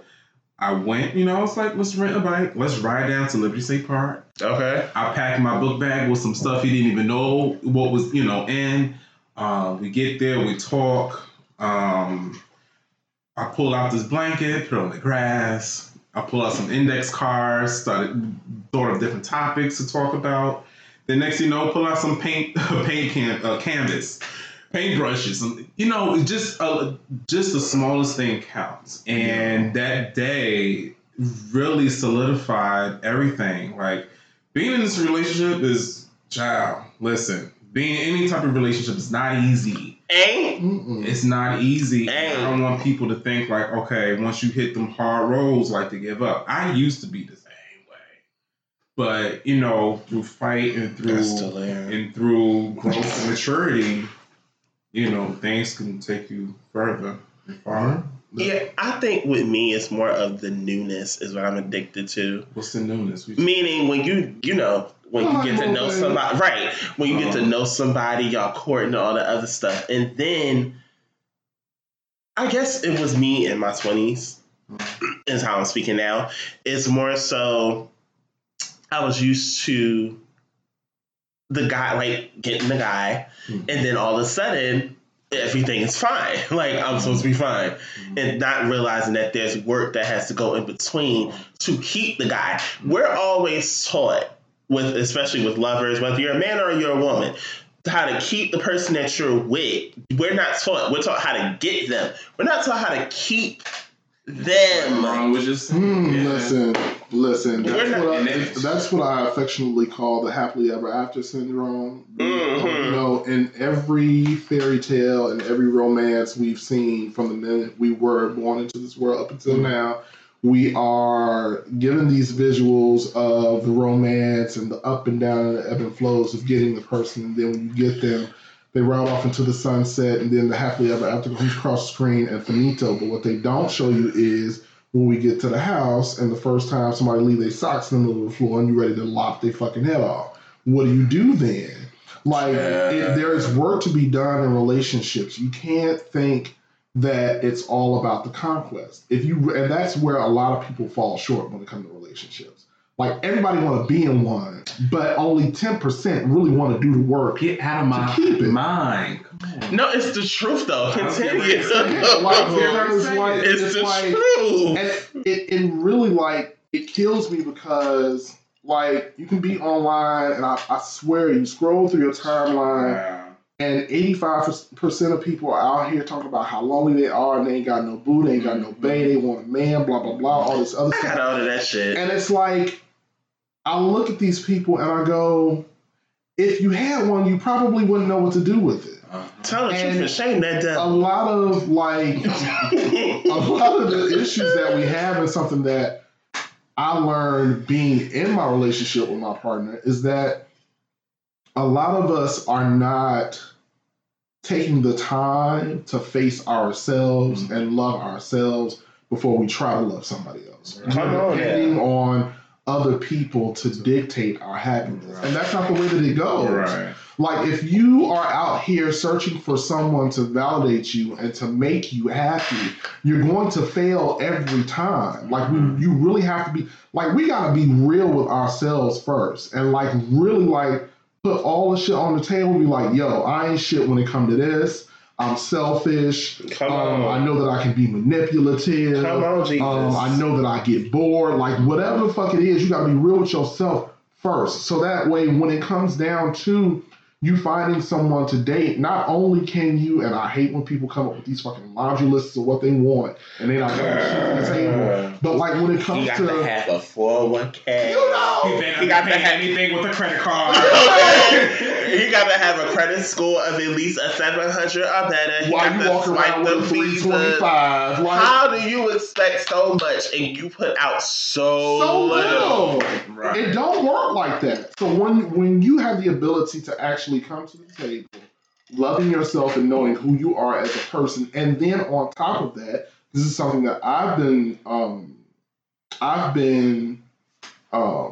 I went. You know, I was like, let's rent a bike. Let's ride down to Liberty State Park. Okay. I packed my book bag with some stuff he didn't even know what was, you know, in. Uh, we get there, we talk. Um, I pull out this blanket, put it on the grass. I pull out some index cards, started thought of different topics to talk about. The next you know, pull out some paint, paint can, uh, canvas, paint brushes. You know, just uh, just the smallest thing counts. And that day really solidified everything. Like being in this relationship is, child. Listen, being in any type of relationship is not easy. Ain't It's not easy. Hey. I don't want people to think like, okay, once you hit them hard roads, like to give up. I used to be the same way, but you know, through fight and through That's still there. and through growth and maturity, you know, things can take you further and far. Yeah, I think with me, it's more of the newness is what I'm addicted to. What's the newness? Meaning when you, you know, when you get to know Okay. somebody, right? When you get to Uh-huh. know somebody, y'all courting all the other stuff, and then I guess it was me in my twenties. Is how I'm speaking now. It's more so I was used to the guy, like getting the guy, Mhm. and then all of a sudden everything is fine. Like I'm supposed to be fine, and not realizing that there's work that has to go in between to keep the guy. We're always taught with, especially with lovers, whether you're a man or you're a woman, how to keep the person that you're with. We're not taught. We're taught how to get them. We're not taught how to keep them. Wrong with just Hmm, yeah. Listen, listen. That's what, I, that's what I affectionately call the happily ever after syndrome. Mhm. You know, in every fairy tale and every romance we've seen from the minute we were born into this world up until now, we are given these visuals of the romance and the up and down and the ebb and flows of getting the person. And then when you get them, they ride off into the sunset, and then the happily ever after comes across the screen and finito. But what they don't show you is when we get to the house and the first time somebody leave their socks in the middle of the floor and you're ready to lop their fucking head off. What do you do then? Like Yeah. it, there is work to be done in relationships. You can't think that it's all about the conquest. If you and that's where a lot of people fall short when it comes to relationships. Like everybody want to be in one, but only ten percent really want to do the work. Get out of my keep it. mind. No, it's the truth though. I Continue. getting ready to say it. Like, Well, because, like, it's, it's the like- truth. and it, it really like it kills me because like you can be online and I, I swear you scroll through your timeline Wow. and 85% of people are out here talking about how lonely they are and they ain't got no boo, they ain't got no bae, they want a man, blah blah blah, all this other I got stuff. all of that shit. And it's like I look at these people and I go, if you had one, you probably wouldn't know what to do with it. Tell the truth and shame that A lot of like a lot of the issues that we have and something that I learned being in my relationship with my partner is that a lot of us are not taking the time to face ourselves Mm-hmm. and love ourselves before we try to love somebody else. We're depending on other people to dictate our happiness. Right. And that's not the way that it goes. Right. Like if you are out here searching for someone to validate you and to make you happy, you're going to fail every time. Like we, mm-hmm. you really have to be like we gotta be real with ourselves first, and like really like put all the shit on the table. And be like, yo, I ain't shit when it come to this. I'm selfish. Come Um, on. I know that I can be manipulative. Come on, Jesus. Um, I know that I get bored. Like whatever the fuck it is, you gotta be real with yourself first. So that way, when it comes down to you finding someone to date, not only can you, and I hate when people come up with these fucking laundry lists of what they want, and they not shit on the table. But like when it He comes got to, to have a 401k. you know, He better He not got to have- anything with a credit card. he got to have a credit score of at least a 700 or better. He while got you to walk around with a three visa. twenty five, like How do you expect so much and you put out so, so little? little. Right. It don't work like that. So when when you have the ability to actually come to the table, loving yourself and knowing who you are as a person, and then on top of that, this is something that I've been um, I've been um,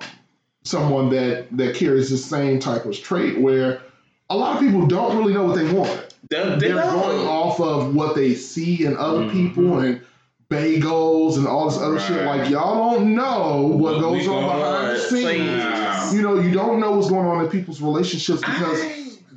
someone that that carries the same type of trait where a lot of people don't really know what they want. They, they They're don't. going off of what they see in other Mhm. people and bagels and all this other shit. Like y'all don't know what, What goes on going behind the scenes. please. You know, you don't know what's going on in people's relationships because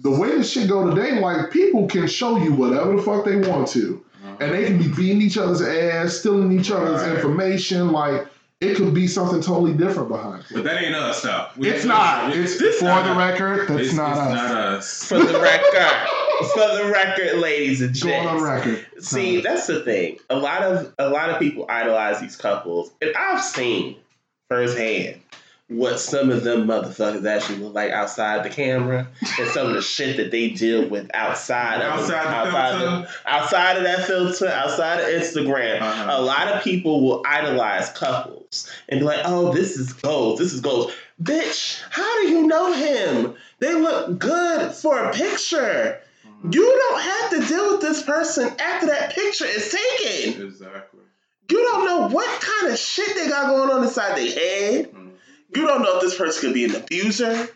the way this shit go today, like people can show you whatever the fuck they want to, and they can be beating each other's ass, stealing each other's Right. information. Like it could be something totally different behind But that ain't us, though. We- It's not. It's this for not the us. record. That's It's, not it's us. not us. For the record. For the record, ladies and Going gents. on record. See, that's the thing. A lot of a lot of people idolize these couples, and I've seen firsthand what some of them motherfuckers actually look like outside the camera, and some of the shit that they deal with outside of Outside the outside, filter. of, outside of that filter, outside of Instagram. Uh-huh. A lot of people will idolize couples and be like, "Oh, this is gold. This is gold." Bitch, how do you know him? They look good for a picture. You don't have to deal with this person after that picture is taken. Exactly. You don't know what kind of shit they got going on inside their head. Mhm. You don't know if this person could be an abuser.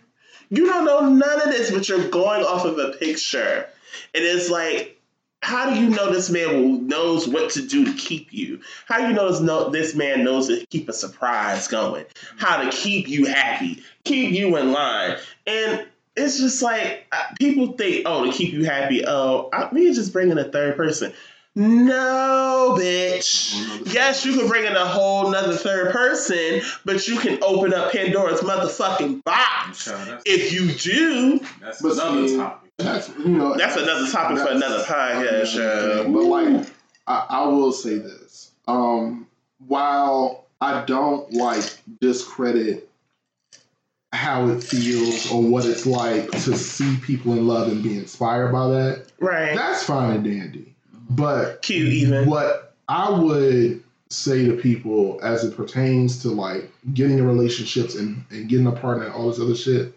You don't know none of this, but you're going off of a picture. And it's like, how do you know this man knows what to do to keep you? How do you know this, man knows to keep a surprise going? How to keep you happy, keep you in line. And it's just like uh, people think, oh, to keep you happy, oh, I, we can just bringing a third person. No, bitch. Yes, you can bring in a whole nother third person, but you can open up Pandora's motherfucking box. Child, If you do, that's But another see, topic. That's you know that's another topic for another podcast show. But like, I, I will say this. Um, while I don't like discredit how it feels or what it's like to see people in love and be inspired by that, Right. that's fine and dandy. But Cute, even. what I would say to people as it pertains to like getting in relationships and, and getting a partner and all this other shit,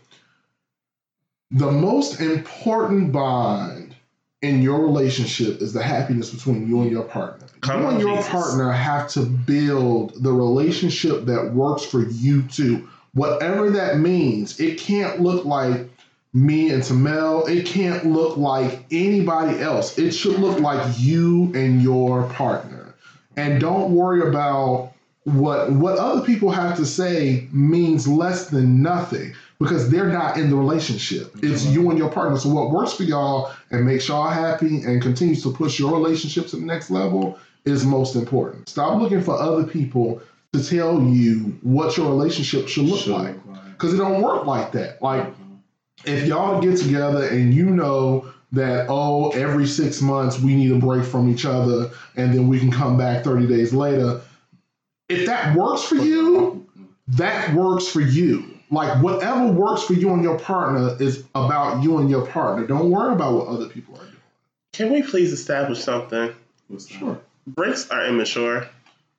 the most important bond in your relationship is the happiness between you and your partner. Come you on, and your Jesus. partner have to build the relationship that works for you two. Whatever that means, it can't look like me and Tamel. It can't look like anybody else. It should look like you and your partner. And don't worry about what what other people have to say means less than nothing because they're not in the relationship. It's you and your partner. So what works for y'all and makes y'all happy and continues to push your relationship to the next level is most important. Stop looking for other people to tell you what your relationship should look Should like look like. because it don't work like that. Like if y'all get together and you know that oh every six months we need a break from each other and then we can come back 30 days later if that works for you that works for you like whatever works for you and your partner is about you and your partner don't worry about what other people are doing. Can we please establish something? What's that? doing Breaks are immature.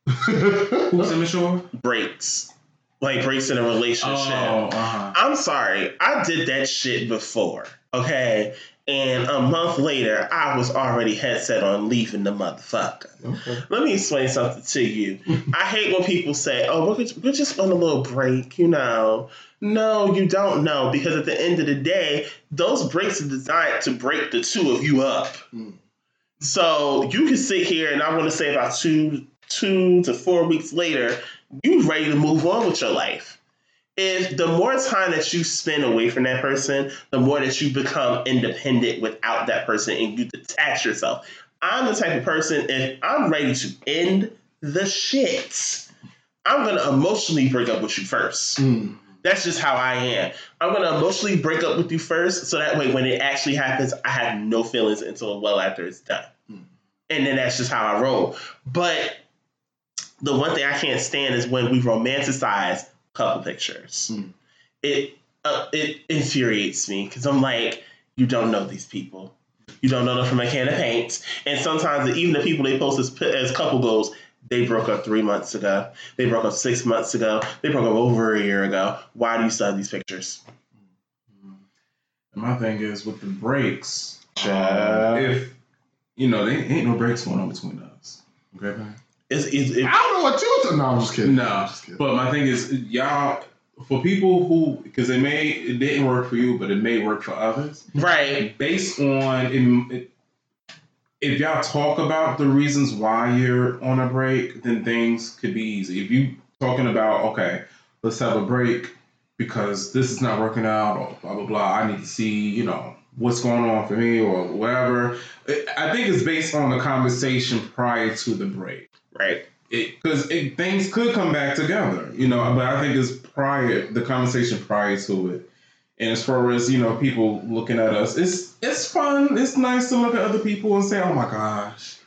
sure Who's immature? Breaks. Like breaks in a relationship. Oh, uh-huh. I'm sorry, I did that shit before, okay? And a month later, I was already headset on leaving the motherfucker. okay. Let me explain something to you. I hate when people say, oh, we're, we're just on a little break, you know. No, you don't know, because at the end of the day, those breaks are designed to break the two of you up. Mm. So you can sit here, and I want to say about two, two to four weeks later, you ready to move on with your life if the more time that you spend away from that person, the more that you become independent without that person and you detach yourself. I'm the type of person, if I'm ready to end the shit, I'm gonna emotionally break up with you first. Mm. That's just how I am. I'm gonna emotionally break up with you first, so that way when it actually happens, I have no feelings until well after it's done. Mm. And then that's just how I roll. But the one thing I can't stand is when we romanticize couple pictures. Mm. It uh, it infuriates me because I'm like, you don't know these people. You don't know them from a can of paint. And sometimes even the people they post as, as couple goals, they broke up three months ago. They broke up six months ago. They broke up over a year ago. Why do you still have these pictures? My thing is with the breaks, Child. if you know, there ain't no breaks going on between us. Okay, man? It's, it's, it, I don't know what you was. No, I'm just kidding. No, I'm just kidding. But my thing is, y'all, for people who, because it may, it didn't work for you, but it may work for others. right. Based on, it, it, if y'all talk about the reasons why you're on a break, then things could be easy. If you talking about, okay, let's have a break because this is not working out, or blah blah blah. I need to see, you know, what's going on for me, or whatever. I think it's based on the conversation prior to the break Right. because it, things could come back together, you know. But I think it's prior the conversation prior to it, and as far as you know, people looking at us, it's it's fun. It's nice to look at other people and say, "Oh my gosh,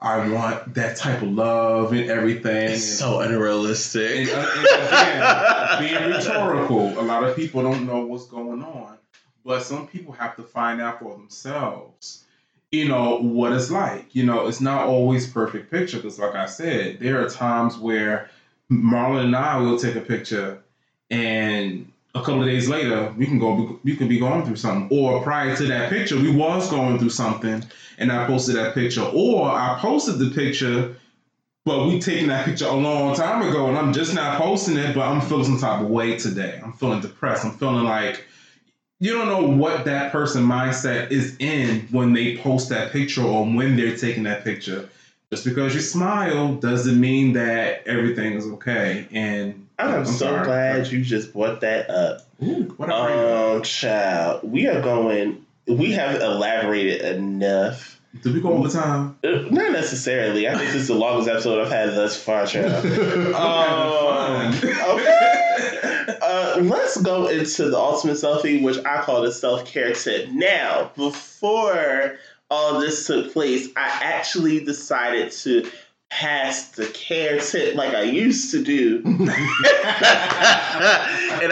I want that type of love and everything." It's so unrealistic. and, uh, and again, being rhetorical, a lot of people don't know what's going on, but some people have to find out for themselves. You know what it's like. You know, it's not always perfect picture because, like I said, there are times where Marlon and I will take a picture, and a couple of days later, we can go. We could be going through something, or prior to that picture, we was going through something, and I posted that picture, or I posted the picture but we taking that picture a long time ago, and I'm just not posting it. But I'm feeling some type of way today. I'm feeling depressed. I'm feeling like you don't know what that person mindset is in when they post that picture or when they're taking that picture. Just because you smile doesn't mean that everything is okay. And I'm, I'm so sorry. glad you just brought that up. Ooh, what? Um, child, we are going. We have elaborated enough. Did we go over time? Uh, Not necessarily. I think this is the longest episode I've had thus far, child. Um, okay. Uh, let's go into the ultimate selfie, which I call the self care tip. Now, before all this took place, I actually decided to pass the care tip like I used to do. and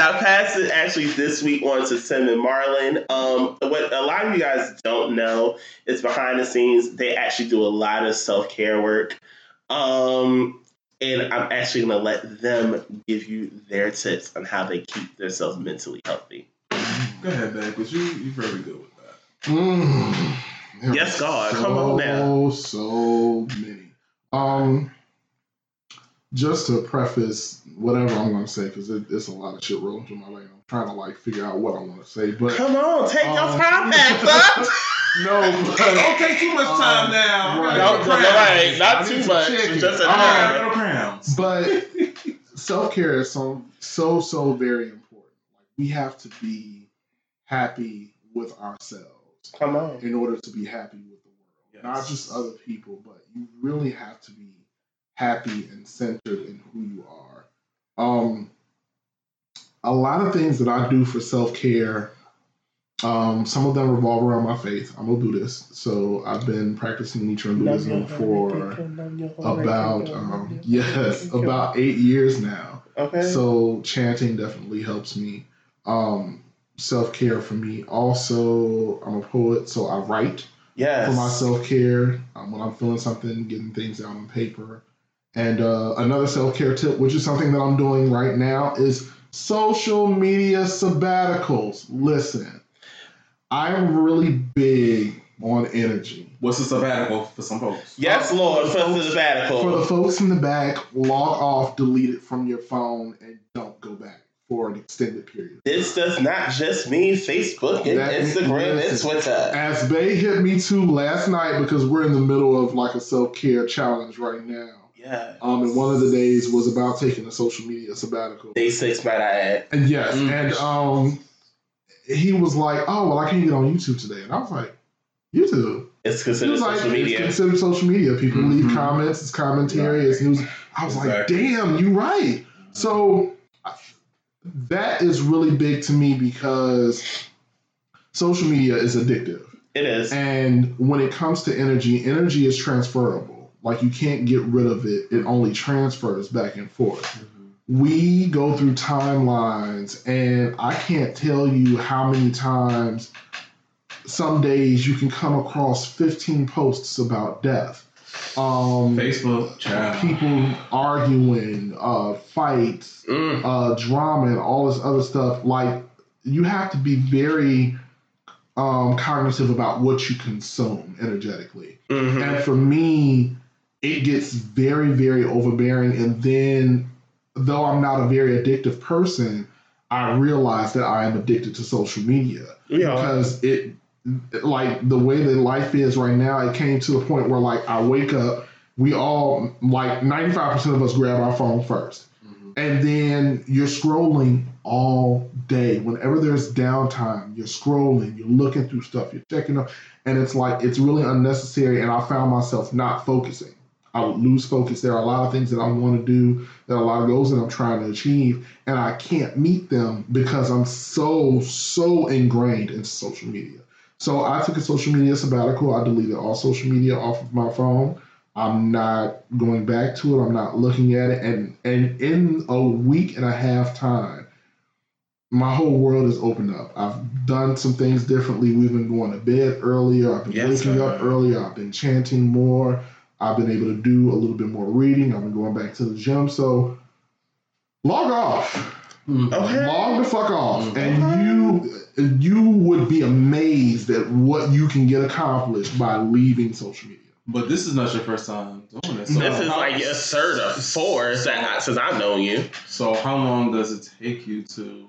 I passed it actually this week on to Tim and Marlon. Um, what a lot of you guys don't know is behind the scenes, they actually do a lot of self care work. Um, and I'm actually going to let them give you their tips on how they keep themselves mentally healthy. Go ahead, man, because you, you're very good with that. Mm. Yes, God, So, come on now. So many. Um, just to preface whatever I'm going to say, because it, it's a lot of shit rolling through my brain. I'm trying to like figure out what I want to say, but Come on, take your Um, time back, son. no, but Don't take too much time Um, now. right. No, Little no, right, not too much. check. Just a little. little crowns. but self care is so so so very important. Like we have to be happy with ourselves Come on. in order to be happy with the world. Not just other people, but you really have to be happy and centered in who you are. Um, a lot of things that I do for self care, um, some of them revolve around my faith. I'm a Buddhist, so I've been practicing Nichiren Buddhism for about um, yes about eight years now. Okay. So chanting definitely helps me. Um, self care for me. Also, I'm a poet, so I write yes. for my self care um, when I'm feeling something, getting things out on paper. And uh, another self care tip, which is something that I'm doing right now, is social media sabbaticals. Listen, I'm really big on energy. What's a sabbatical for some folks? Yes, Lord, for the sabbatical. For the folks in the back, log off, delete it from your phone, and don't go back for an extended period. This does not just mean Facebook and That- Instagram and. Twitter. As Bay hit me too last night because we're in the middle of like a self care challenge right now. Yeah. Um, and one of the days was about taking a social media sabbatical. Day six, might I add. And yes, Mm. and um, he was like, "Oh, well, I can't get on YouTube today," and I was like, "YouTube." It's considered like, social "It's media. considered social media. People leave Mhm. comments, it's commentary, it's news." I was like, "Damn, you right." So that is really big to me because social media is addictive. It is. And when it comes to energy, energy is transferable. Like you can't get rid of it, it only transfers back and forth. Mm-hmm. We go through timelines, and I can't tell you how many times some days you can come across 15 posts about death. Um, Facebook, child. people arguing, uh, fights, Mm. uh, drama and all this other stuff, like you have to be very um, cognitive about what you consume energetically. Mhm. And for me, it gets very, very overbearing. And then, though I'm not a very addictive person, I realize that I am addicted to social media We are. because it like the way that life is right now it came to the point where like i wake up we all like 95% of us grab our phone first. Mhm. and then you're scrolling all day. Whenever there's downtime you're scrolling you're looking through stuff you're checking up and it's like it's really unnecessary and i found myself not focusing. I would lose focus. There are a lot of things that i want to do there are a lot of goals that i'm trying to achieve and i can't meet them because i'm so so ingrained in social media so I took a social media sabbatical. I deleted all social media off of my phone. I'm not going back to it. I'm not looking at it. And and in a week and a half time, my whole world has opened up. I've done some things differently. We've been going to bed earlier. I've been Yes, waking up earlier. I've been chanting more. I've been able to do a little bit more reading. I've been going back to the gym. So log off Okay. log the fuck off, Mhm. and you you would be amazed at what you can get accomplished by leaving social media. But this is not your first time doing this. So This is like your third or fourth that- since I've known you. So how long does it take you to,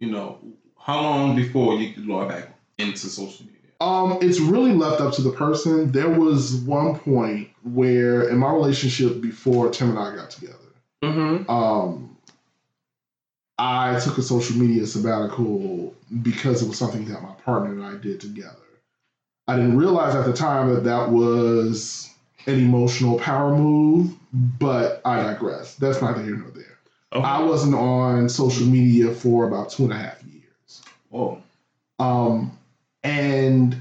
you know, how long before you could log back into social media? Um, it's really left up to the person. There was one point where in my relationship before Tim and I got together, Mm-hmm. um, I took a social media sabbatical because it was something that my partner and I did together. I didn't realize at the time that that was an emotional power move, but I digress. That's neither here nor there. Okay. I wasn't on social media for about two and a half years. Whoa. Um, and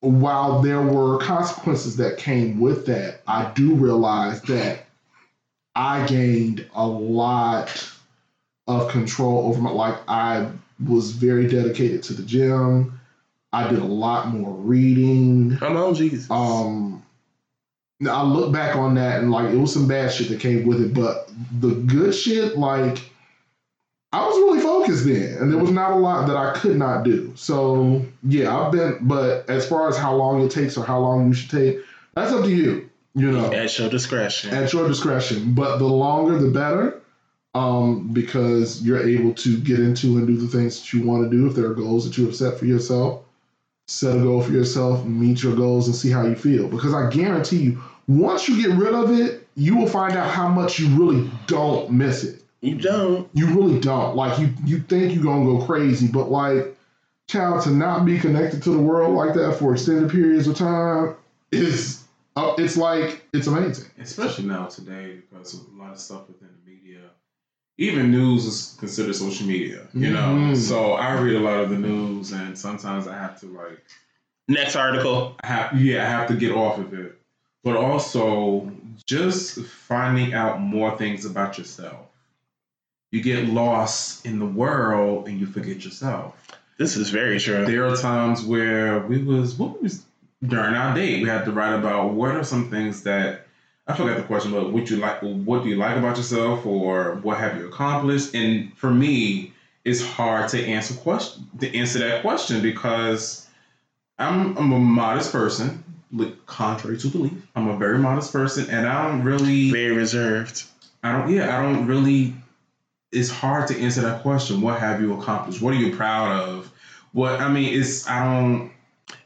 while there were consequences that came with that, I do realize that I gained a lot of control over my like I was very dedicated to the gym. I did a lot more reading. Come on, Jesus. Um I look back on that and like it was some bad shit that came with it, but the good shit, like I was really focused then, and there was not a lot that I could not do. So yeah, I've been. But as far as how long it takes or how long you should take, that's up to you. You know, At your discretion. at your discretion. But the longer, the better, um, because you're able to get into and do the things that you want to do. If there are goals that you have set for yourself, set a goal for yourself, meet your goals, and see how you feel. Because I guarantee you, once you get rid of it, you will find out how much you really don't miss it. you don't. You really don't. Like you, you think you're gonna go crazy, but like, child, to not be connected to the world like that for extended periods of time is, uh, it's like it's amazing. Especially now today, because of a lot of stuff within the media, even news is considered social media. You know, Mhm. so I read a lot of the news, and sometimes I have to like, Next article. I have yeah, I have to get off of it. But also, just finding out more things about yourself. You get lost in the world and you forget yourself. This is very true. There are times where we was what was during our date we had to write about what are some things that I forgot the question, but what you like what do you like about yourself or what have you accomplished? And for me, it's hard to answer question to answer that question because I'm I'm a modest person, contrary to belief. I'm a very modest person and I don't really Very reserved. I don't. Yeah, I don't really. It's hard to answer that question. What have you accomplished? What are you proud of? What I mean is, I don't.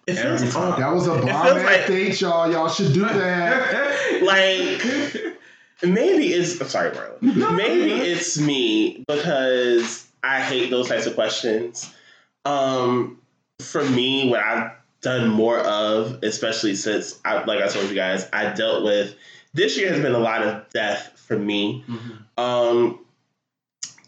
It feels Every time. odd. That was a bomb feels ass like- date, y'all. Y'all should do that. Like, maybe it's I'm sorry, Marlon. Maybe it's me because I hate those types of questions. Um, for me, what I've done more of, especially since I, like I told you guys, I dealt with this year has been a lot of death for me. Um,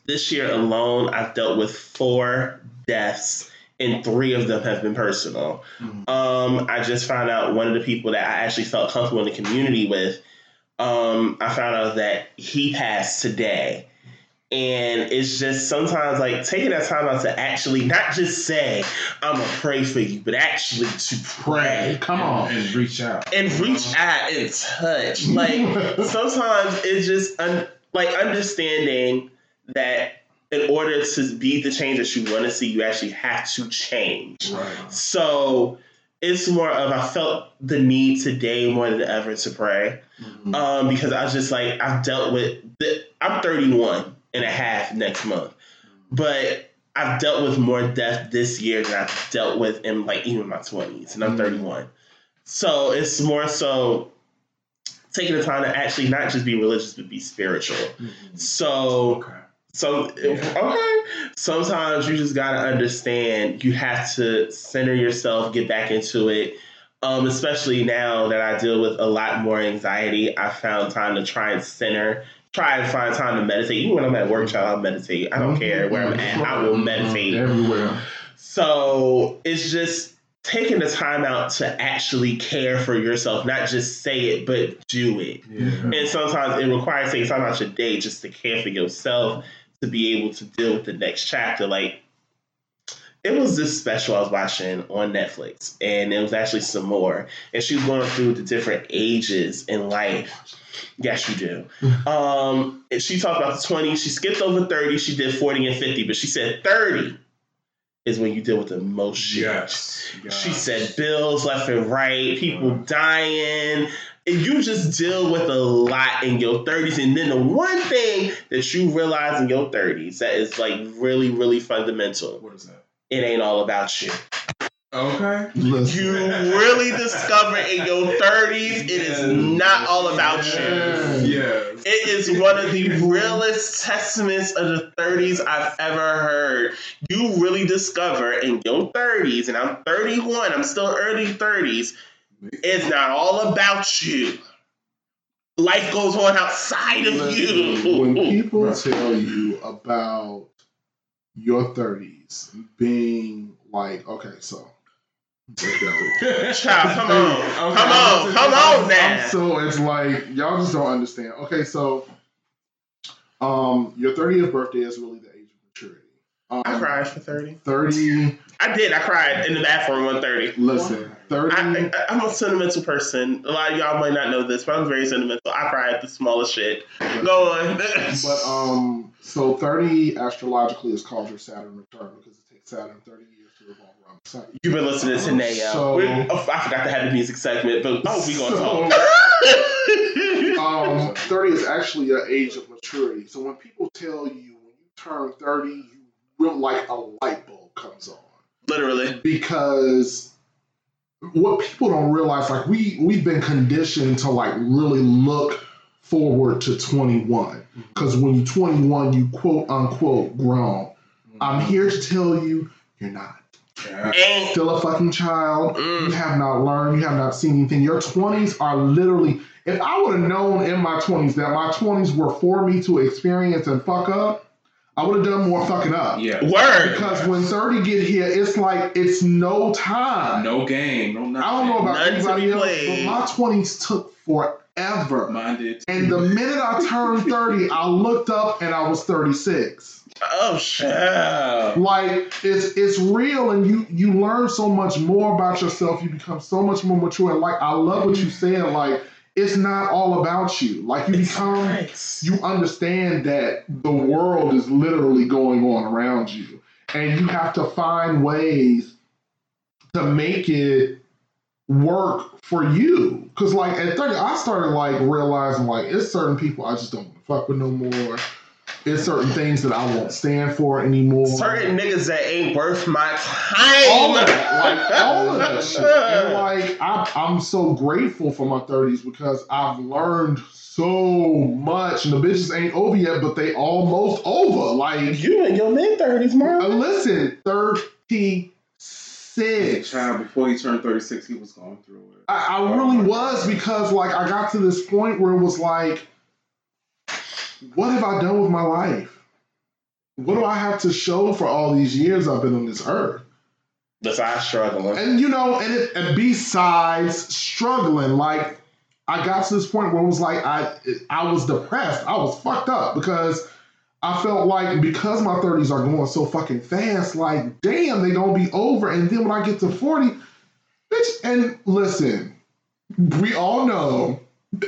this year alone, I've dealt with four deaths, and three of them have been personal. Mhm. Um, I just found out one of the people that I actually felt comfortable in the community with. Um, I found out that he passed today. And it's just sometimes like taking that time out to actually not just say, I'm gonna pray for you, but actually to pray Come on. and reach out and reach out and touch. Like sometimes it's just un- like understanding that in order to be the change that you want to see, you actually have to change. Right. So it's more of I felt the need today more than ever to pray Mhm. um, because I was just like I've dealt with the, I'm 31 and a half next month, but I've dealt with more death this year than I've dealt with in like even my 20s, and I'm Mhm. 31. So it's more so taking the time to actually not just be religious but be spiritual. Mhm. So Okay. So okay. Sometimes you just gotta understand you have to center yourself, get back into it. Um, especially now that I deal with a lot more anxiety, I found time to try and center, try and find time to meditate. Even when I'm at work, child, I'll meditate. I don't care where I'm at, I will meditate. Everywhere. So it's just taking the time out to actually care for yourself, not just say it, but do it. Yeah. And sometimes it requires taking time out your day just to care for yourself to be able to deal with the next chapter. Like it was this special I was watching on Netflix, and it was actually Sommore. And she was going through the different ages in life. Yes, you do. Um, and she talked about the 20s. She skipped over 30. She did 40 and 50, but she said 30 is when you deal with the most shit. Yes. She said bills left and right, people dying. And you just deal with a lot in your 30s. And then the one thing that you realize in your 30s that is like really, really fundamental What is that? it ain't all about you. Okay. Listen. You really discover in your 30s it is not all about you. Yeah. Yes. It is one of the realest testaments of the 30s I've ever heard. You really discover in your 30s, and I'm 31, I'm still early 30s, it's not all about you. Life goes on outside of Listen, when people Right. tell you about your 30s being like, okay, so. Child, come on. Okay, come on. just- Come I'm- on now. I'm so it's like y'all just don't understand. Okay, so um your 30th birthday is really the age of maturity. Um, I cried for 30. 30 I did. I cried in the bathroom on 30. listen, 30 I, I'm a sentimental person. A lot of y'all might not know this, but I'm very sentimental. I cry at the smallest shit. Go on. But um, so thirty astrologically is called your Saturn return because it takes Saturn thirty years to revolve around the sun. You've been listening to Nayo. So- oh, I forgot to have the music segment, but oh, we gonna So- talk. Um, thirty is actually an age of maturity. So when people tell you when you turn thirty, you real like a light bulb comes on Literally. because what people don't realize, like we we've been conditioned to like really look forward to twenty one because when you're twenty one, you quote unquote grown. I'm here to tell you, you're not. Yeah. And Still a fucking child. You mm, have not learned. You have not seen anything. Your 20s are literally. If I would have known in my 20s that my 20s were for me to experience and fuck up, I would have done more fucking up. Yeah. word. Because when 30 get here, it's like it's no time. No game. No nothing. I don't know about None anybody else, played. but my 20s took forever. Mine did. And the minute I turned 30, I looked up and I was 36. Oh shit. like it's it's real and you you learn so much more about yourself you become so much more mature and like i love what you said like it's not all about you. Like you become Nice. you understand that the world is literally going on around you. And you have to find ways to make it work for you. Because like at 30 i started like realizing like it's certain people i just don't want to fuck with no more it's certain things that i won't stand for anymore Certain niggas that ain't worth my time. all time. of that, like all of that shit. And like I'm, I'm so grateful for my 30s because I've learned so much, and the bitches ain't over yet, but they almost over. Like, you in your mid thirties, man. Mark. Uh, listen, 36. Child, before he turned 36, he was going through it. I, I really oh was because like I got to this point where it was like, what have I done with my life? What do I have to show for all these years I've been on this earth? Besides struggling. And you know, and, it, and besides struggling, like I got to this point where it was like I I was depressed. I was fucked up because I felt like because my 30s are going so fucking fast, like damn, they don't be over. And then when I get to 40, bitch, and listen, we all know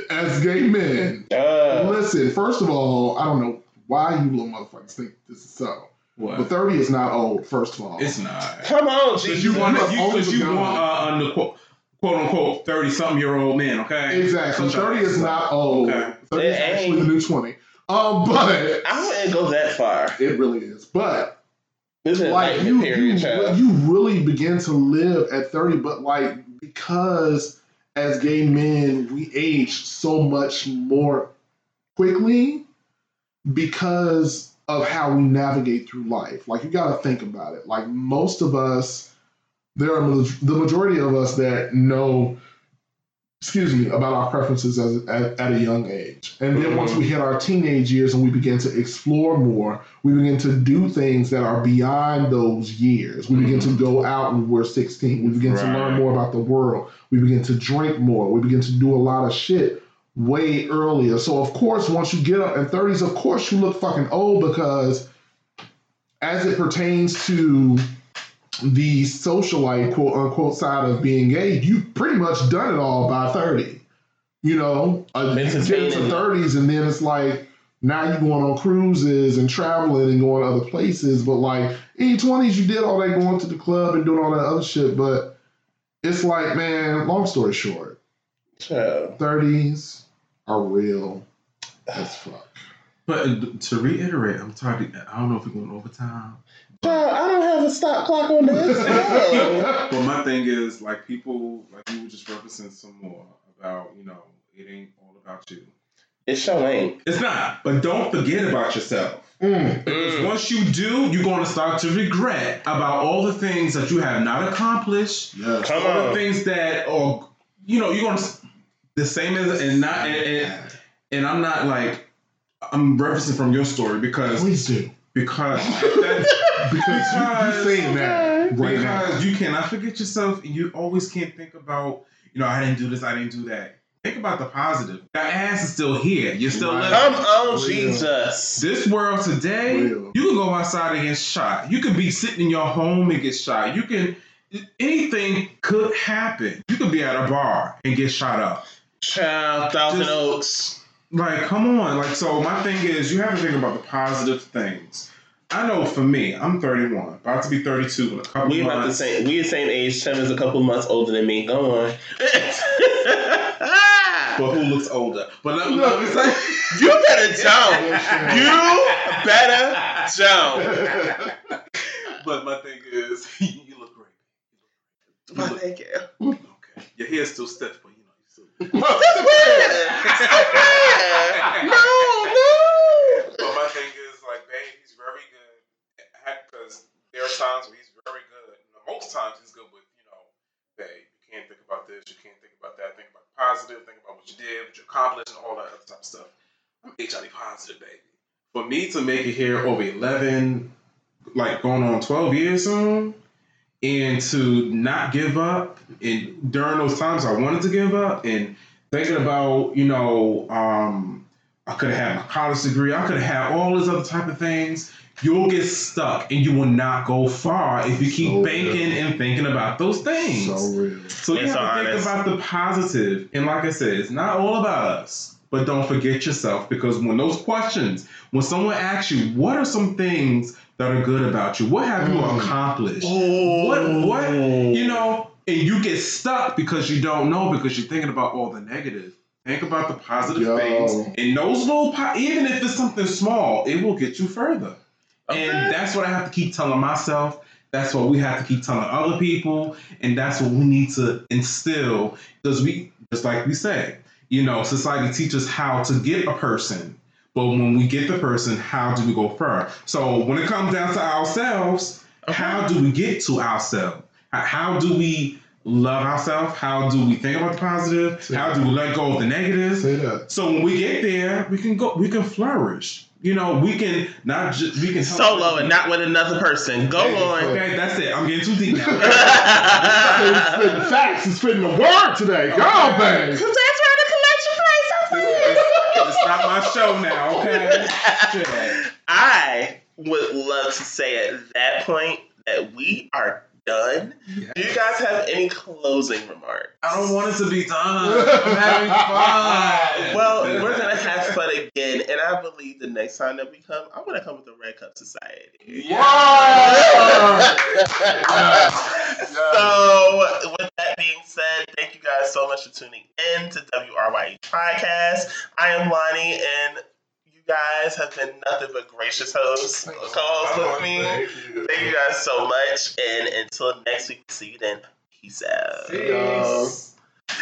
as gay men, Uh, listen, first of all, I don't know why you little motherfuckers think this is so. But 30 is not old, first of all. It's not. come on, Because Jesus. you want- Because you, you want God. uh, under quote, quote unquote 30 something year old men, okay? Exactly. So- 30 is not old. Okay. 30 is It actually ain't. the new 20. Um, but I wouldn't go that far. it really is. But This is like like you, you, you really begin to live at 30, but like because as gay men, we age so much more quickly because of how we navigate through life. Like you got to think about it. Like most of us, there are the majority of us that know, excuse me, about our preferences as, at, at a young age. And then mm-hmm. once we hit our teenage years and we begin to explore more, we begin to do things that are beyond those years. We begin to mm-hmm. go out when we're 16. We begin to learn more about the world. We begin to drink more. We begin to do a lot of shit way earlier. So of course, once you get up in 30s, of course you look fucking old because as it pertains to the socialite quote unquote side of being gay, you've pretty much done it all by 30. You know, you get into Entertaining. 30s and then it's like now you're going on cruises and traveling and going to other places. But like in your 20s, you did all that going to the club and doing all that other shit. But it's like, man, long story short, Child. 30s are real as fuck. But uh, to reiterate, I'm tired. I don't know if we're going overtime. Child, I don't have a stop clock on this. No. But my thing is, like, people, like, you were just referencing Sommore about, you know, it ain't all about you. it sure ain't. It's not. But don't forget about yourself. Mm. Because Mm. once you do, you're going to start to regret about all the things that you have not accomplished, Yes. Come all the on. things that are, you know, you're going to the same as and not and, and, and I'm not like I'm referencing from your story because Please do. because that's, Because, you, you're saying that right now. because you cannot forget yourself and you always can't think about you know I didn't do this I didn't do that. Think about the positive. That ass is still here. You're still Right. living. Come on, Real. Jesus. This world today, Real. you can go outside and get shot. You could be sitting in your home and get shot. You can anything could happen. You could be at a bar and get shot up. Child, Thousand Just- Oaks. Like, come on. Like, so my thing is, you have to think about the positive things. I know for me, I'm 31, about to be 32 in a couple We about the same. We the same age. Tim is a couple months older than me. Go on. But who looks older? But let, let me say, you better don't. You better don't. but my thing is, you look great. My thank you. Okay, your hair's still stiff, but you know you still. Stop it. Stop it. No, no. But my thing is, like, babe, he's very good. Because there are times where he's very good. Most times he's good with, you know, babe, you can't think about this, you can't think about that. Think about the positive, think about what you accomplished, and all that other type of stuff. I'm HIV positive, baby. For me to make it here over 11, like going on 12 years soon, and to not give up, and during those times I wanted to give up, and thinking about, you know, um, I could have had my college degree. I could have had all these other type of things. You'll get stuck and you will not go far if you keep So banking real. and thinking about those things. So real. So you It's have to honest. think about the positive. And like I said, it's not all about us. But don't forget yourself because when those questions, when someone asks you, what are some things that are good about you? What have you Mm. accomplished? What what you know, and you get stuck because you don't know because you're thinking about all the negative. Think about the positive Yo. things, and those little, po- even if it's something small, it will get you further. Okay. And that's what I have to keep telling myself. That's what we have to keep telling other people, and that's what we need to instill. Because we, just like we say, you know, society teaches how to get a person, but when we get the person, how do we go further? So when it comes down to ourselves, how do we get to ourselves? How- do we love ourselves? How do we think about the positive? How do we let go of the negative? Say that. So when we get there, we can go. We can flourish. You know, we can not just we can Solo and not with another person. Go Hey, on. Okay, that's it. I'm getting too deep now. He's spitting facts. He's spitting the word today. Go on, babe. Cause that's where the collection place. it's not my show now. Okay. Shit. I would love to say at that point that we are done. Do you guys have any closing remarks? I don't want it to be done. I'm having fun. Well, we're gonna have fun again, and I believe the next time that we come, I'm gonna come with the Red Cup Society. Yeah. So, with that being said, thank you guys so much for tuning in to WRYE Podcast. I am Lonnie, and you guys have been nothing but gracious hosts. Co-hosts with me. Thank you guys so much, and until next week, see you then. Peace out. Peace.